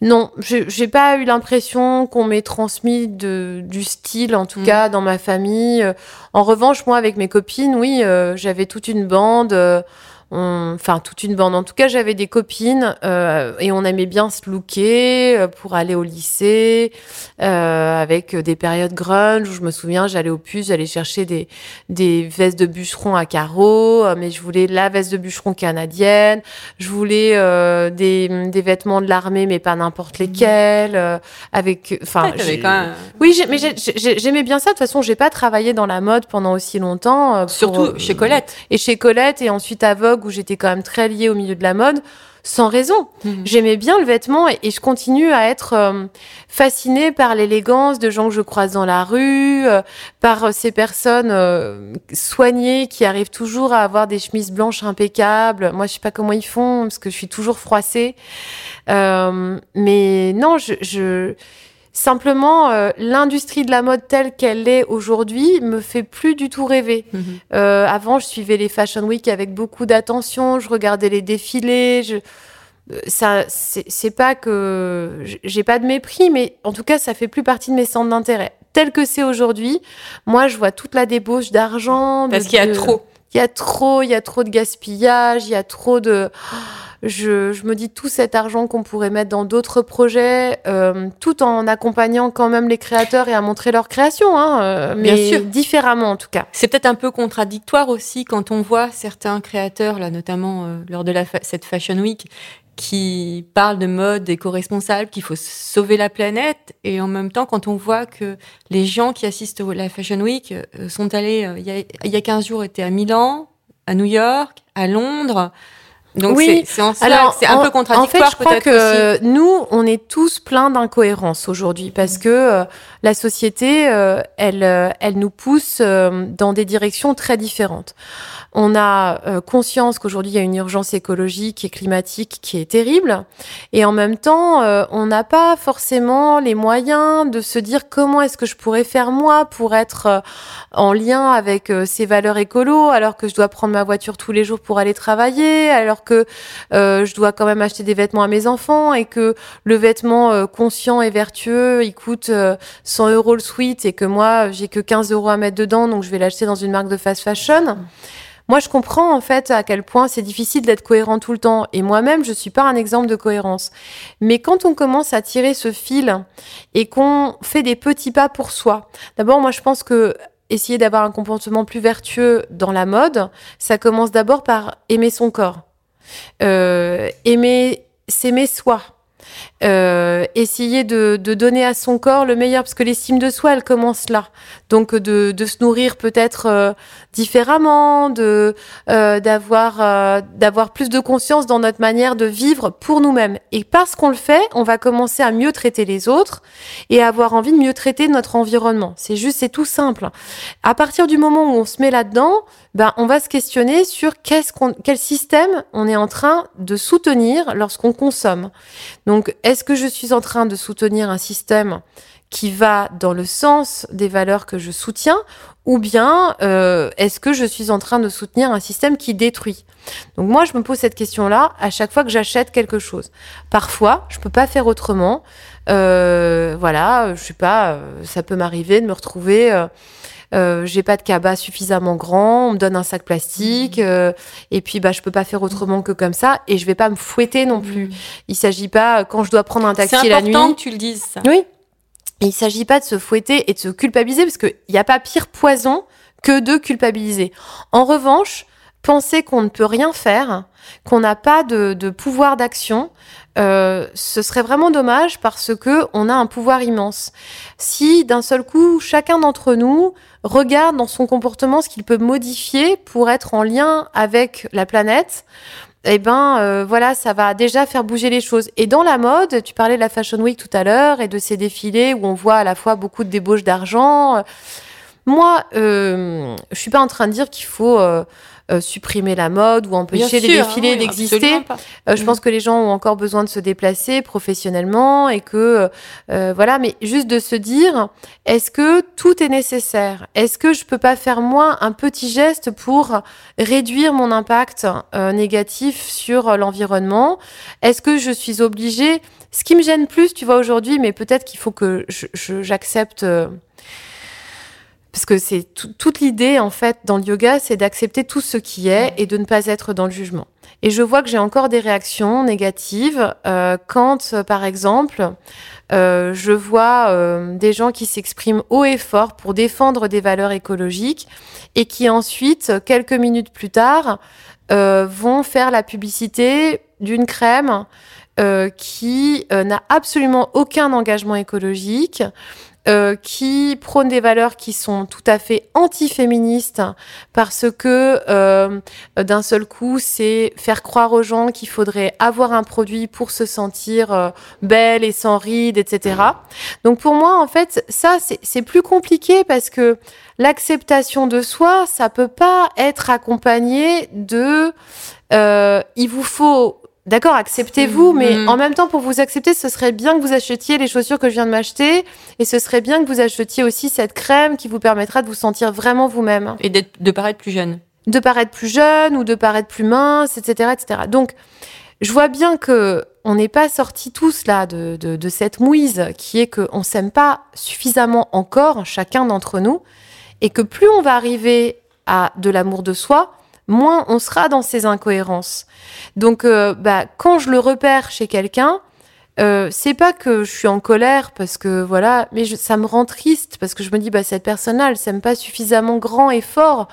non, j'ai pas eu l'impression qu'on m'ait transmis de, du style, en tout Mm. cas dans ma famille. Euh, En revanche, moi, avec mes copines, oui, euh, j'avais toute une bande. Euh, on- Enfin, toute une bande. En tout cas, j'avais des copines euh, et on aimait bien se looker euh, pour aller au lycée euh, avec des périodes grunge où je me souviens, j'allais au puce, j'allais chercher des, des vestes de bûcheron à carreaux, euh, mais je voulais la veste de bûcheron canadienne. Je voulais euh, des, des vêtements de l'armée, mais pas n'importe lesquels. euh, avec, enfin, Ouais, quand même- oui, mais j'ai- j'ai- j'aimais bien ça. De toute façon, j'ai pas travaillé dans la mode pendant aussi longtemps. euh, pour, Surtout euh, chez Colette. Et chez Colette, et ensuite à Vogue, où j'étais quand même très liée au milieu de la mode, sans raison. Mhm. J'aimais bien le vêtement et, et je continue à être euh, fascinée par l'élégance de gens que je croise dans la rue, euh, par euh, ces personnes euh, soignées qui arrivent toujours à avoir des chemises blanches impeccables. Moi, je sais pas comment ils font parce que je suis toujours froissée. Mais non, je, je... simplement euh, l'industrie de la mode telle qu'elle est aujourd'hui me fait plus du tout rêver. Mhm. Euh, avant, je suivais les Fashion Week avec beaucoup d'attention, je regardais les défilés. Je... euh, Ça, c'est pas que j'ai pas de mépris, mais en tout cas, ça fait plus partie de mes centres d'intérêt. Tel que c'est aujourd'hui, moi, je vois toute la débauche d'argent. Parce qu'il y a de- trop. Il y a trop, il y a trop de gaspillage, il y a trop de. Je, je me dis tout cet argent qu'on pourrait mettre dans d'autres projets, euh, tout en accompagnant quand même les créateurs et à montrer leur création, hein, euh, Bien mais sûr. différemment en tout cas. C'est peut-être un peu contradictoire aussi quand on voit certains créateurs, là, notamment euh, lors de la fa- cette Fashion Week, qui parlent de mode éco-responsable, qu'il faut sauver la planète, et en même temps, quand on voit que les gens qui assistent à la Fashion Week sont allés, il y, a, il y a 15 jours, étaient à Milan, à New York, à Londres. Donc Oui. c'est- un en- peu contradictoire En fait, je crois que aussi. nous, on est tous pleins d'incohérences aujourd'hui parce que euh, la société, euh, elle, euh, elle nous pousse dans des directions très différentes. On a conscience qu'aujourd'hui, il y a une urgence écologique et climatique qui est terrible. Et en même temps, on n'a pas forcément les moyens de se dire comment est-ce que je pourrais faire moi pour être en lien avec ces valeurs écolo, alors que je dois prendre ma voiture tous les jours pour aller travailler, alors que euh, je dois quand même acheter des vêtements à mes enfants et que le vêtement euh, conscient et vertueux, il coûte euh, 100 euros le sweat et que moi, j'ai que 15 euros à mettre dedans, donc je vais l'acheter dans une marque de fast fashion. Moi, je comprends en fait à quel point c'est difficile d'être cohérent tout le temps. Et moi-même, je suis pas un exemple de cohérence. Mais quand on commence à tirer ce fil et qu'on fait des petits pas pour soi, d'abord, moi, je pense que essayer d'avoir un comportement plus vertueux dans la mode, ça commence d'abord par aimer son corps, euh, aimer, s'aimer soi. Euh, essayer de, de, donner à son corps le meilleur, parce que l'estime de soi, elle commence là. Donc de, de se nourrir peut-être euh, différemment, de euh, d'avoir euh, d'avoir plus de conscience dans notre manière de vivre pour nous-mêmes. Et parce qu'on le fait, on va commencer à mieux traiter les autres et à avoir envie de mieux traiter notre environnement. C'est juste, c'est tout simple. À partir du moment où on se met là-dedans, ben on va se questionner sur qu'est-ce qu'on, quel système on est en train de soutenir lorsqu'on consomme. Donc, est-ce que je suis en train de soutenir un système qui va dans le sens des valeurs que je soutiens ou bien euh, est-ce que je suis en train de soutenir un système qui détruit? Donc moi, je me pose cette question-là à chaque fois que j'achète quelque chose. Parfois, je peux pas faire autrement. Euh, voilà, je sais pas, euh, ça peut m'arriver de me retrouver. Euh, euh, j'ai pas de cabas suffisamment grand, on me donne un sac plastique, euh, et puis bah je peux pas faire autrement que comme ça, et je vais pas me fouetter non plus. Il s'agit pas quand je dois prendre un taxi la nuit. C'est important que tu le dises ça. Oui, et il s'agit pas de se fouetter et de se culpabiliser parce qu'il n'y a pas pire poison que de culpabiliser. En revanche, penser qu'on ne peut rien faire, qu'on n'a pas de, de pouvoir d'action, euh, ce serait vraiment dommage parce que on a un pouvoir immense. Si d'un seul coup, chacun d'entre nous regarde dans son comportement ce qu'il peut modifier pour être en lien avec la planète, eh ben euh, voilà, ça va déjà faire bouger les choses. Et dans la mode, tu parlais de la Fashion Week tout à l'heure et de ces défilés où on voit à la fois beaucoup de débauches d'argent. Moi, euh, je suis pas en train de dire qu'il faut euh, euh, supprimer la mode ou empêcher les défilés oui, d'exister. Euh, je Mm. pense que les gens ont encore besoin de se déplacer professionnellement et que euh, voilà, mais juste de se dire est-ce que tout est nécessaire? Est-ce que je peux pas faire moi un petit geste pour réduire mon impact euh, négatif sur euh, l'environnement? Est-ce que je suis obligée? Ce qui me gêne plus, tu vois aujourd'hui, mais peut-être qu'il faut que je- je- j'accepte. euh, parce que c'est tout- toute l'idée, en fait, dans le yoga, c'est d'accepter tout ce qui est et de ne pas être dans le jugement. Et je vois que j'ai encore des réactions négatives euh, quand, euh, par exemple, euh, je vois euh, des gens qui s'expriment haut et fort pour défendre des valeurs écologiques et qui ensuite, quelques minutes plus tard, euh, vont faire la publicité d'une crème euh, qui euh, n'a absolument aucun engagement écologique, euh, qui prône des valeurs qui sont tout à fait anti-féministes parce que euh, d'un seul coup, c'est faire croire aux gens qu'il faudrait avoir un produit pour se sentir euh, belle et sans rides, etc. Donc pour moi, en fait, ça, c'est- plus compliqué parce que l'acceptation de soi, ça peut pas être accompagné de euh, il vous faut D'accord, acceptez-vous, mais Mhm. en même temps, pour vous accepter, ce serait bien que vous achetiez les chaussures que je viens de m'acheter, et ce serait bien que vous achetiez aussi cette crème qui vous permettra de vous sentir vraiment vous-même Et de paraître plus jeune. de paraître plus jeune ou de paraître plus mince, etc., etc. Donc, je vois bien que on n'est pas sortis tous là de, de, de cette mouise qui est qu'on s'aime pas suffisamment encore chacun d'entre nous et que plus on va arriver à de l'amour de soi, moins on sera dans ces incohérences. Donc, euh, bah, quand je le repère chez quelqu'un, euh, c'est pas que je suis en colère parce que voilà, mais je- ça me rend triste parce que je me dis bah cette personne-là, elle s'aime pas suffisamment grand et fort.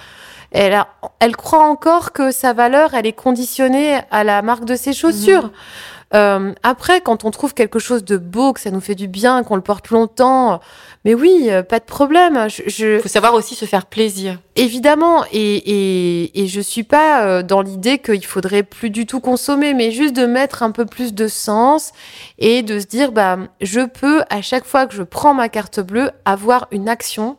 Elle, a- elle croit encore que sa valeur, elle est conditionnée à la marque de ses chaussures. Euh, après, quand on trouve quelque chose de beau, que ça nous fait du bien, qu'on le porte longtemps, mais oui, euh, pas de problème. Je, je- Il faut savoir aussi se faire plaisir. Évidemment, et, et, et je suis pas euh, dans l'idée qu'il faudrait plus du tout consommer, mais juste de mettre un peu plus de sens et de se dire, bah, je peux, à chaque fois que je prends ma carte bleue, avoir une action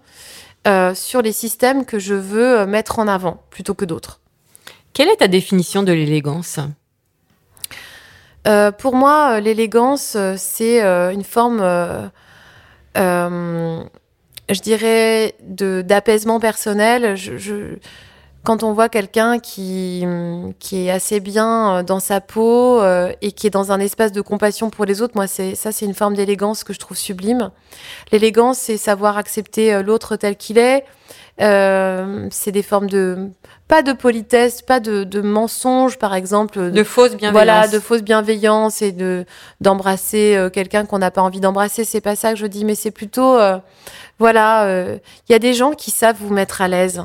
euh, sur les systèmes que je veux euh, mettre en avant, plutôt que d'autres. Quelle est ta définition de l'élégance? Euh, pour moi, euh, l'élégance, euh, c'est une forme, euh, je dirais, d'apaisement personnel. Je, je- quand on voit quelqu'un qui, qui est assez bien dans sa peau euh, et qui est dans un espace de compassion pour les autres, moi, c'est ça, c'est une forme d'élégance que je trouve sublime. L'élégance, c'est savoir accepter l'autre tel qu'il est. C'est des formes de pas de politesse, pas de, de mensonge, par exemple, De fausse bienveillance. voilà, de fausse bienveillance et de d'embrasser euh, quelqu'un qu'on n'a pas envie d'embrasser. C'est pas ça que je dis, mais c'est plutôt, euh, voilà, euh, il y a des gens qui savent vous mettre à l'aise.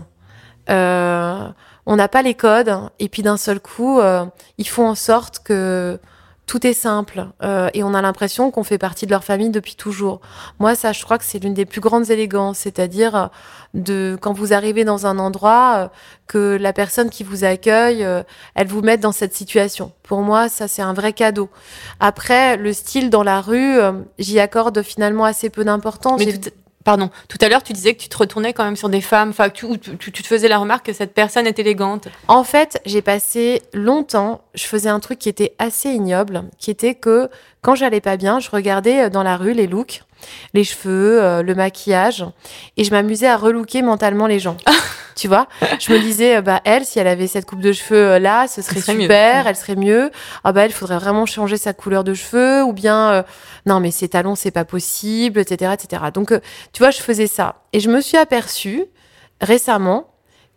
Euh, on n'a pas les codes, et puis d'un seul coup, euh, ils font en sorte que tout est simple euh, et on a l'impression qu'on fait partie de leur famille depuis toujours. Moi, ça, je crois que c'est l'une des plus grandes élégances, c'est-à-dire euh, de quand vous arrivez dans un endroit euh, que la personne qui vous accueille, euh, elle vous mette dans cette situation. Pour moi, ça c'est un vrai cadeau. Après, le style dans la rue, j'y accorde finalement assez peu d'importance. Pardon, tout à l'heure, tu disais que tu te retournais quand même sur des femmes, enfin, tu, tu- tu te faisais la remarque que cette personne est élégante. En fait, j'ai passé longtemps, je faisais un truc qui était assez ignoble, qui était que quand j'allais pas bien, je regardais euh, dans la rue les looks, les cheveux, euh, le maquillage, et je m'amusais à relooker mentalement les gens. tu vois Je me disais, euh, bah elle, si elle avait cette coupe de cheveux euh, là, ce serait, serait mieux. super, elle serait mieux. Ah bah elle, faudrait vraiment changer sa couleur de cheveux, ou bien euh, non mais ces talons, c'est pas possible, etc., etc. Donc euh, tu vois, je faisais ça, et je me suis aperçue récemment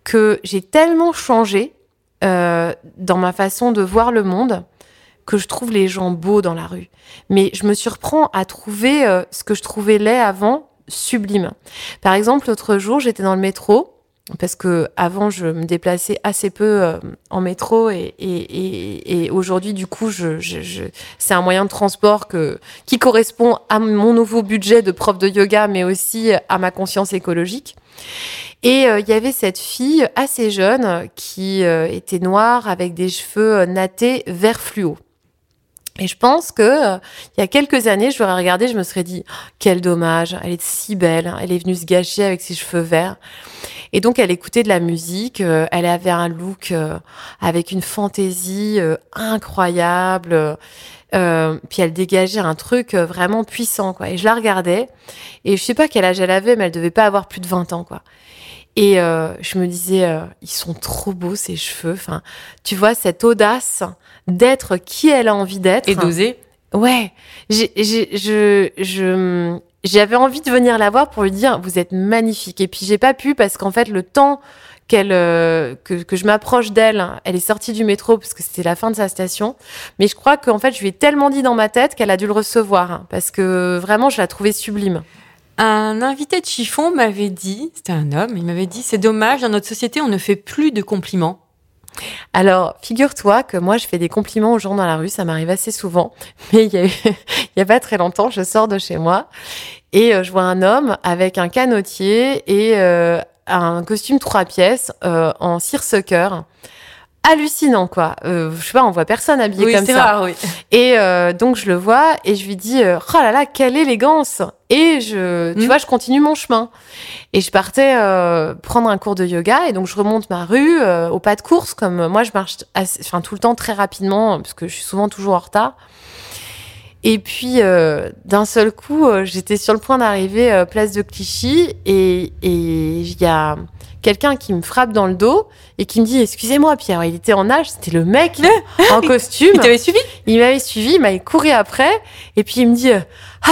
que j'ai tellement changé euh, dans ma façon de voir le monde que je trouve les gens beaux dans la rue. Mais je me surprends à trouver euh, ce que je trouvais laid avant sublime. Par exemple, l'autre jour, j'étais dans le métro parce que avant je me déplaçais assez peu euh, en métro et, et, et, et aujourd'hui du coup je, je, je- c'est un moyen de transport que qui correspond à mon nouveau budget de prof de yoga mais aussi à ma conscience écologique et euh, il y avait cette fille assez jeune qui euh, était noire avec des cheveux euh, nattés vert fluo. Et je pense que euh, il y a quelques années, je l'aurais regardée, je me serais dit Oh, quel dommage, elle est si belle, elle est venue se gâcher avec ses cheveux verts. Et donc elle écoutait de la musique, euh, elle avait un look euh, avec une fantaisie incroyable. puis elle dégageait un truc vraiment puissant quoi. Et je la regardais et je sais pas quel âge elle avait, mais elle devait pas avoir plus de 20 ans quoi. Et euh, je me disais, euh, ils sont trop beaux ces cheveux. Enfin, tu vois cette audace d'être qui elle a envie d'être. Et d'oser. Ouais, j'ai, j'ai, je, je, j'avais envie de venir la voir pour lui dire vous êtes magnifique. Et puis j'ai pas pu parce qu'en fait le temps qu'elle, euh, que, que je m'approche d'elle, elle est sortie du métro parce que c'était la fin de sa station. Mais je crois qu'en fait je lui ai tellement dit dans ma tête qu'elle a dû le recevoir hein, parce que vraiment je la trouvais sublime. Un invité de chiffon m'avait dit, c'était un homme, il m'avait dit, c'est dommage, dans notre société, on ne fait plus de compliments. Alors, figure-toi que moi, je fais des compliments aux gens dans la rue, ça m'arrive assez souvent. Mais il y a, pas très longtemps, je sors de chez moi et euh, je vois un homme avec un canotier et euh, un costume trois pièces euh, en seersucker. Hallucinant, quoi. Euh, je sais pas, on voit personne habillé oui, comme ça. rare, oui. Et euh, donc je le vois et je lui dis euh, oh là là quelle élégance et je tu Mm. vois je continue mon chemin et je partais euh, prendre un cours de yoga et donc je remonte ma rue euh, au pas de course comme moi je marche assez- enfin tout le temps très rapidement parce que je suis souvent toujours en retard et puis euh, d'un seul coup j'étais sur le point d'arriver euh, place de Clichy et et il y a quelqu'un qui me frappe dans le dos et qui me dit excusez-moi Pierre il était en âge c'était le mec en costume Il t'avait suivi? Il m'avait suivi, il m'avait couru après, et puis il me dit euh, ah,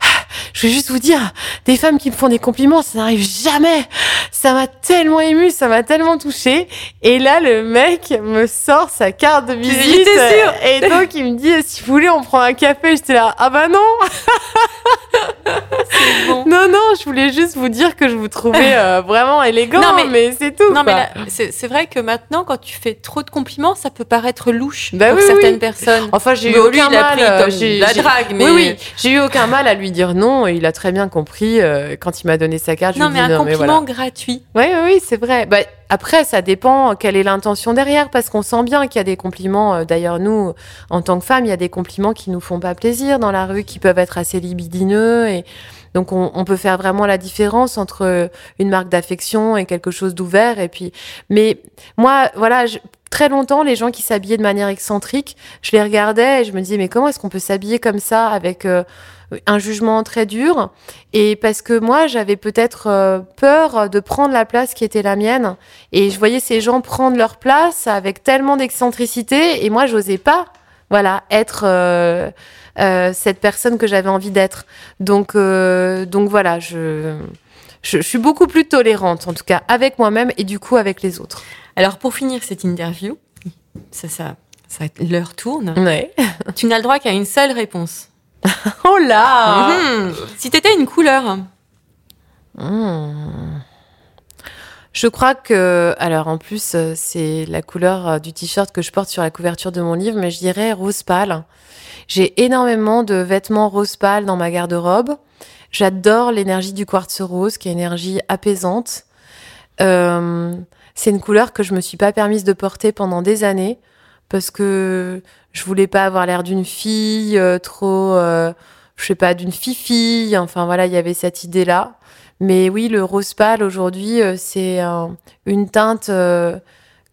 ah, je vais juste vous dire, des femmes qui me font des compliments, ça n'arrive jamais. Ça m'a tellement ému, ça m'a tellement touché. Et là, le mec me sort sa carte de visite. Et donc, il me dit, si vous voulez, on prend un café. J'étais là, ah bah non. bon. Non, non, je voulais juste vous dire que je vous trouvais euh, vraiment élégant, Non, mais, mais- c'est tout. Non, mais quoi. c'est vrai que maintenant, quand tu fais trop de compliments, ça peut paraître louche Bah pour oui, certaines oui. personnes. Enfin, j'ai eu lui, aucun a mal. pris j'ai- la j'ai- drague, mais... Oui, oui, j'ai eu aucun mal à lui dire non. et Il a très bien compris euh, quand il m'a donné sa carte. je Non, lui mais ai dit un non, mais compliment voilà. gratuit. Oui, oui, oui, c'est vrai. Bah, après, ça dépend quelle est l'intention derrière, parce qu'on sent bien qu'il y a des compliments. euh, D'ailleurs, nous, en tant que femmes, il y a des compliments qui nous font pas plaisir dans la rue, qui peuvent être assez libidineux et donc on, peut faire vraiment la différence entre une marque d'affection et quelque chose d'ouvert. Et puis, mais moi, voilà, très longtemps, les gens qui s'habillaient de manière excentrique, je les regardais et je me disais mais comment est-ce qu'on peut s'habiller comme ça avec euh, un jugement très dur. Et parce que moi j'avais peut-être euh, peur de prendre la place qui était la mienne. Et je voyais ces gens prendre leur place avec tellement d'excentricité et moi j'osais pas voilà être euh, euh, cette personne que j'avais envie d'être. Donc euh, donc voilà je, je je suis beaucoup plus tolérante en tout cas avec moi-même et du coup avec les autres. Alors, pour finir cette interview, ça, ça, ça l'heure tourne. ouais. Tu n'as le droit qu'à une seule réponse. oh là Mhm. Si t'étais une couleur, Hmm. Je crois que, alors en plus, euh, c'est la couleur euh, du t-shirt que je porte sur la couverture de mon livre, mais je dirais rose pâle. J'ai énormément de vêtements rose pâle dans ma garde-robe. J'adore l'énergie du quartz rose, qui est une énergie apaisante. Euh, c'est une couleur que je me suis pas permise de porter pendant des années parce que je voulais pas avoir l'air d'une fille euh, trop, euh, je sais pas, d'une fille-fille. Enfin voilà, il y avait cette idée-là. Mais oui, le rose pâle aujourd'hui, euh, c'est un- une teinte euh,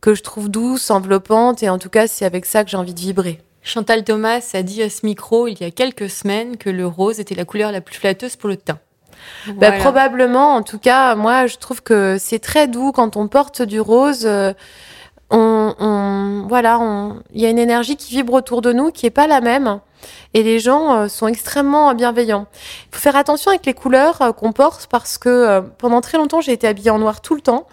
que je trouve douce, enveloppante, et en tout cas, c'est avec ça que j'ai envie de vibrer. Chantal Thomas a dit à ce micro il y a quelques semaines que le rose était la couleur la plus flatteuse pour le teint. Bah, probablement, en tout cas, moi, je trouve que c'est très doux quand on porte du rose. euh, on, on- voilà, il y a une énergie qui vibre autour de nous qui est pas la même, et les gens euh, sont extrêmement bienveillants. Il faut faire attention avec les couleurs euh, qu'on porte parce que euh, pendant très longtemps, j'ai été habillée en noir tout le temps.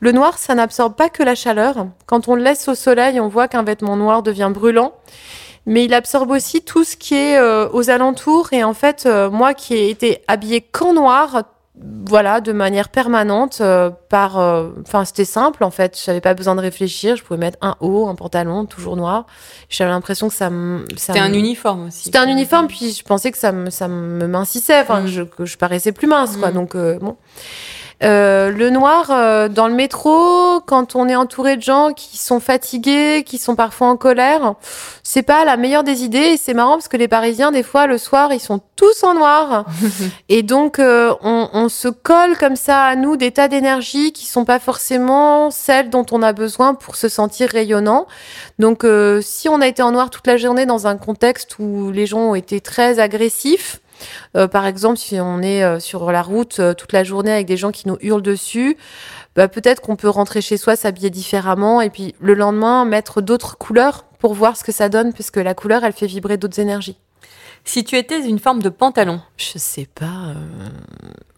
Le noir, ça n'absorbe pas que la chaleur. Quand on le laisse au soleil, on voit qu'un vêtement noir devient brûlant. Mais il absorbe aussi tout ce qui est aux alentours. Et en fait, moi qui ai été habillée qu'en noir, voilà, de manière permanente, euh, par, euh, enfin, c'était simple en fait. J'avais pas besoin de réfléchir. Je pouvais mettre un haut, un pantalon, toujours noir. J'avais l'impression que ça me, C'était un me- uniforme aussi. C'était un uniforme, puis je pensais que ça me, ça me mincissait, enfin, Mm. que, je, que je paraissais plus mince, quoi. Mm. Donc, euh, bon. Euh, le noir, euh, dans le métro, quand on est entouré de gens qui sont fatigués, qui sont parfois en colère, c'est pas la meilleure des idées. Et c'est marrant parce que les Parisiens, des fois, le soir, ils sont tous en noir. et donc, euh, on, on se colle comme ça à nous des tas d'énergies qui sont pas forcément celles dont on a besoin pour se sentir rayonnant. Donc, euh, si on a été en noir toute la journée dans un contexte où les gens ont été très agressifs, euh, par exemple, si on est euh, sur la route euh, toute la journée avec des gens qui nous hurlent dessus, bah, peut-être qu'on peut rentrer chez soi, s'habiller différemment, et puis le lendemain mettre d'autres couleurs pour voir ce que ça donne, parce que la couleur, elle fait vibrer d'autres énergies. Si tu étais une forme de pantalon, Je sais pas. euh,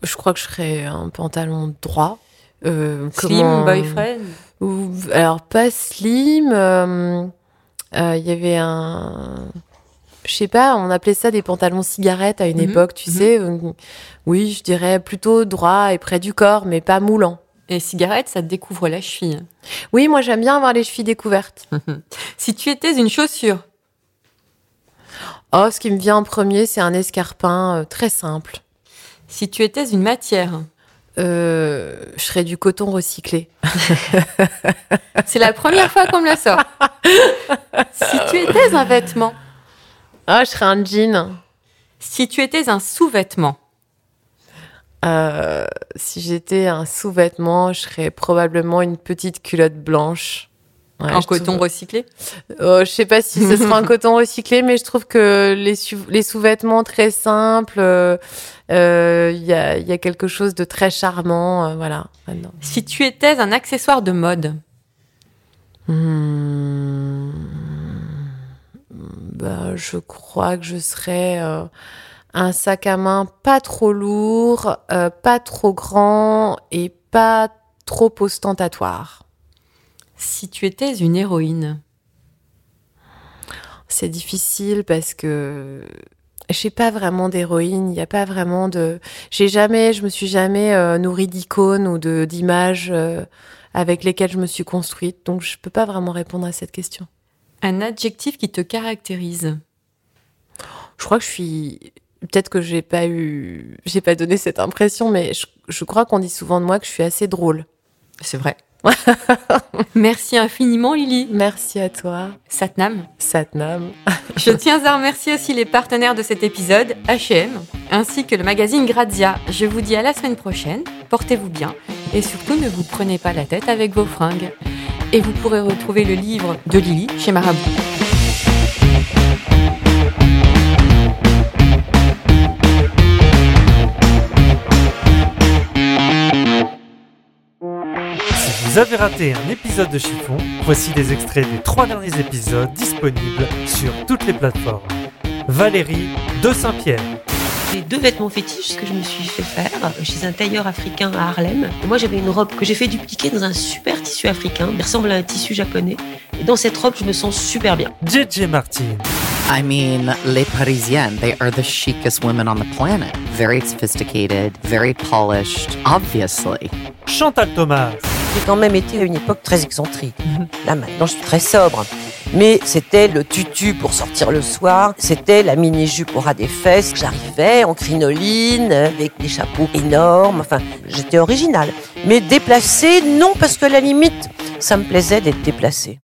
je crois que je serais un pantalon droit. Euh, slim, comment- boyfriend, Ou- alors pas slim. euh, euh, Il y avait un, je sais pas, on appelait ça des pantalons cigarettes à une Mhm, époque, tu mhm. sais. euh, Oui, je dirais plutôt droit et près du corps, mais pas moulant. et cigarette, ça te découvre la cheville. Oui, moi j'aime bien avoir les chevilles découvertes. Si tu étais une chaussure, Oh, ce qui me vient en premier, c'est un escarpin euh, très simple. si tu étais une matière, Euh, je serais du coton recyclé. c'est la première fois qu'on me la sort. si tu étais un vêtement, Ah, je serais un jean. si tu étais un sous-vêtement, Euh, si j'étais un sous-vêtement, je serais probablement une petite culotte blanche. Ouais, en trouve- coton recyclé, Euh, je sais pas si ce sera un coton recyclé, mais je trouve que les, sous-vêtements très simples, euh, euh, il y, a, il y a quelque chose de très charmant, euh, voilà. si tu étais un accessoire de mode, Hmm. Bah, je crois que je serais euh, un sac à main pas trop lourd, euh, pas trop grand et pas trop ostentatoire. si tu étais une héroïne, C'est difficile parce que j'ai pas vraiment d'héroïne, il n'y a pas vraiment de. J'ai jamais, je me suis jamais euh, nourrie d'icônes ou de d'images euh, avec lesquelles je me suis construite, donc je peux pas vraiment répondre à cette question. Un adjectif qui te caractérise, Je crois que je suis. Peut-être que j'ai pas eu, j'ai pas donné cette impression, mais je, je crois qu'on dit souvent de moi que je suis assez drôle. c'est vrai. Merci infiniment Lily. Merci à toi, Satnam. Satnam. Je tiens à remercier aussi les partenaires de cet épisode, H&M, ainsi que le magazine Grazia. Je vous dis à la semaine prochaine, portez-vous bien et surtout ne vous prenez pas la tête avec vos fringues. Et vous pourrez retrouver le livre de Lily chez Marabout. Si vous avez raté un épisode de Chiffon, voici des extraits des trois derniers épisodes disponibles sur toutes les plateformes. Valérie de Saint-Pierre. J'ai deux vêtements fétiches que je me suis fait faire chez un tailleur africain à Harlem. Et moi, j'avais une robe que j'ai fait dupliquer dans un super tissu africain, qui ressemble à un tissu japonais. Et dans cette robe, je me sens super bien. JJ Martin. I mean, les Parisiennes, they are the chicest women on the planet. Very sophisticated, very polished, obviously. Chantal Thomas. J'ai quand même été à une époque très excentrique. Là maintenant, je suis très sobre. Mais c'était le tutu pour sortir le soir, c'était la mini-jupe au ras des fesses. J'arrivais en crinoline, avec des chapeaux énormes, enfin, j'étais originale. Mais déplacée, non, parce que la limite, ça me plaisait d'être déplacée.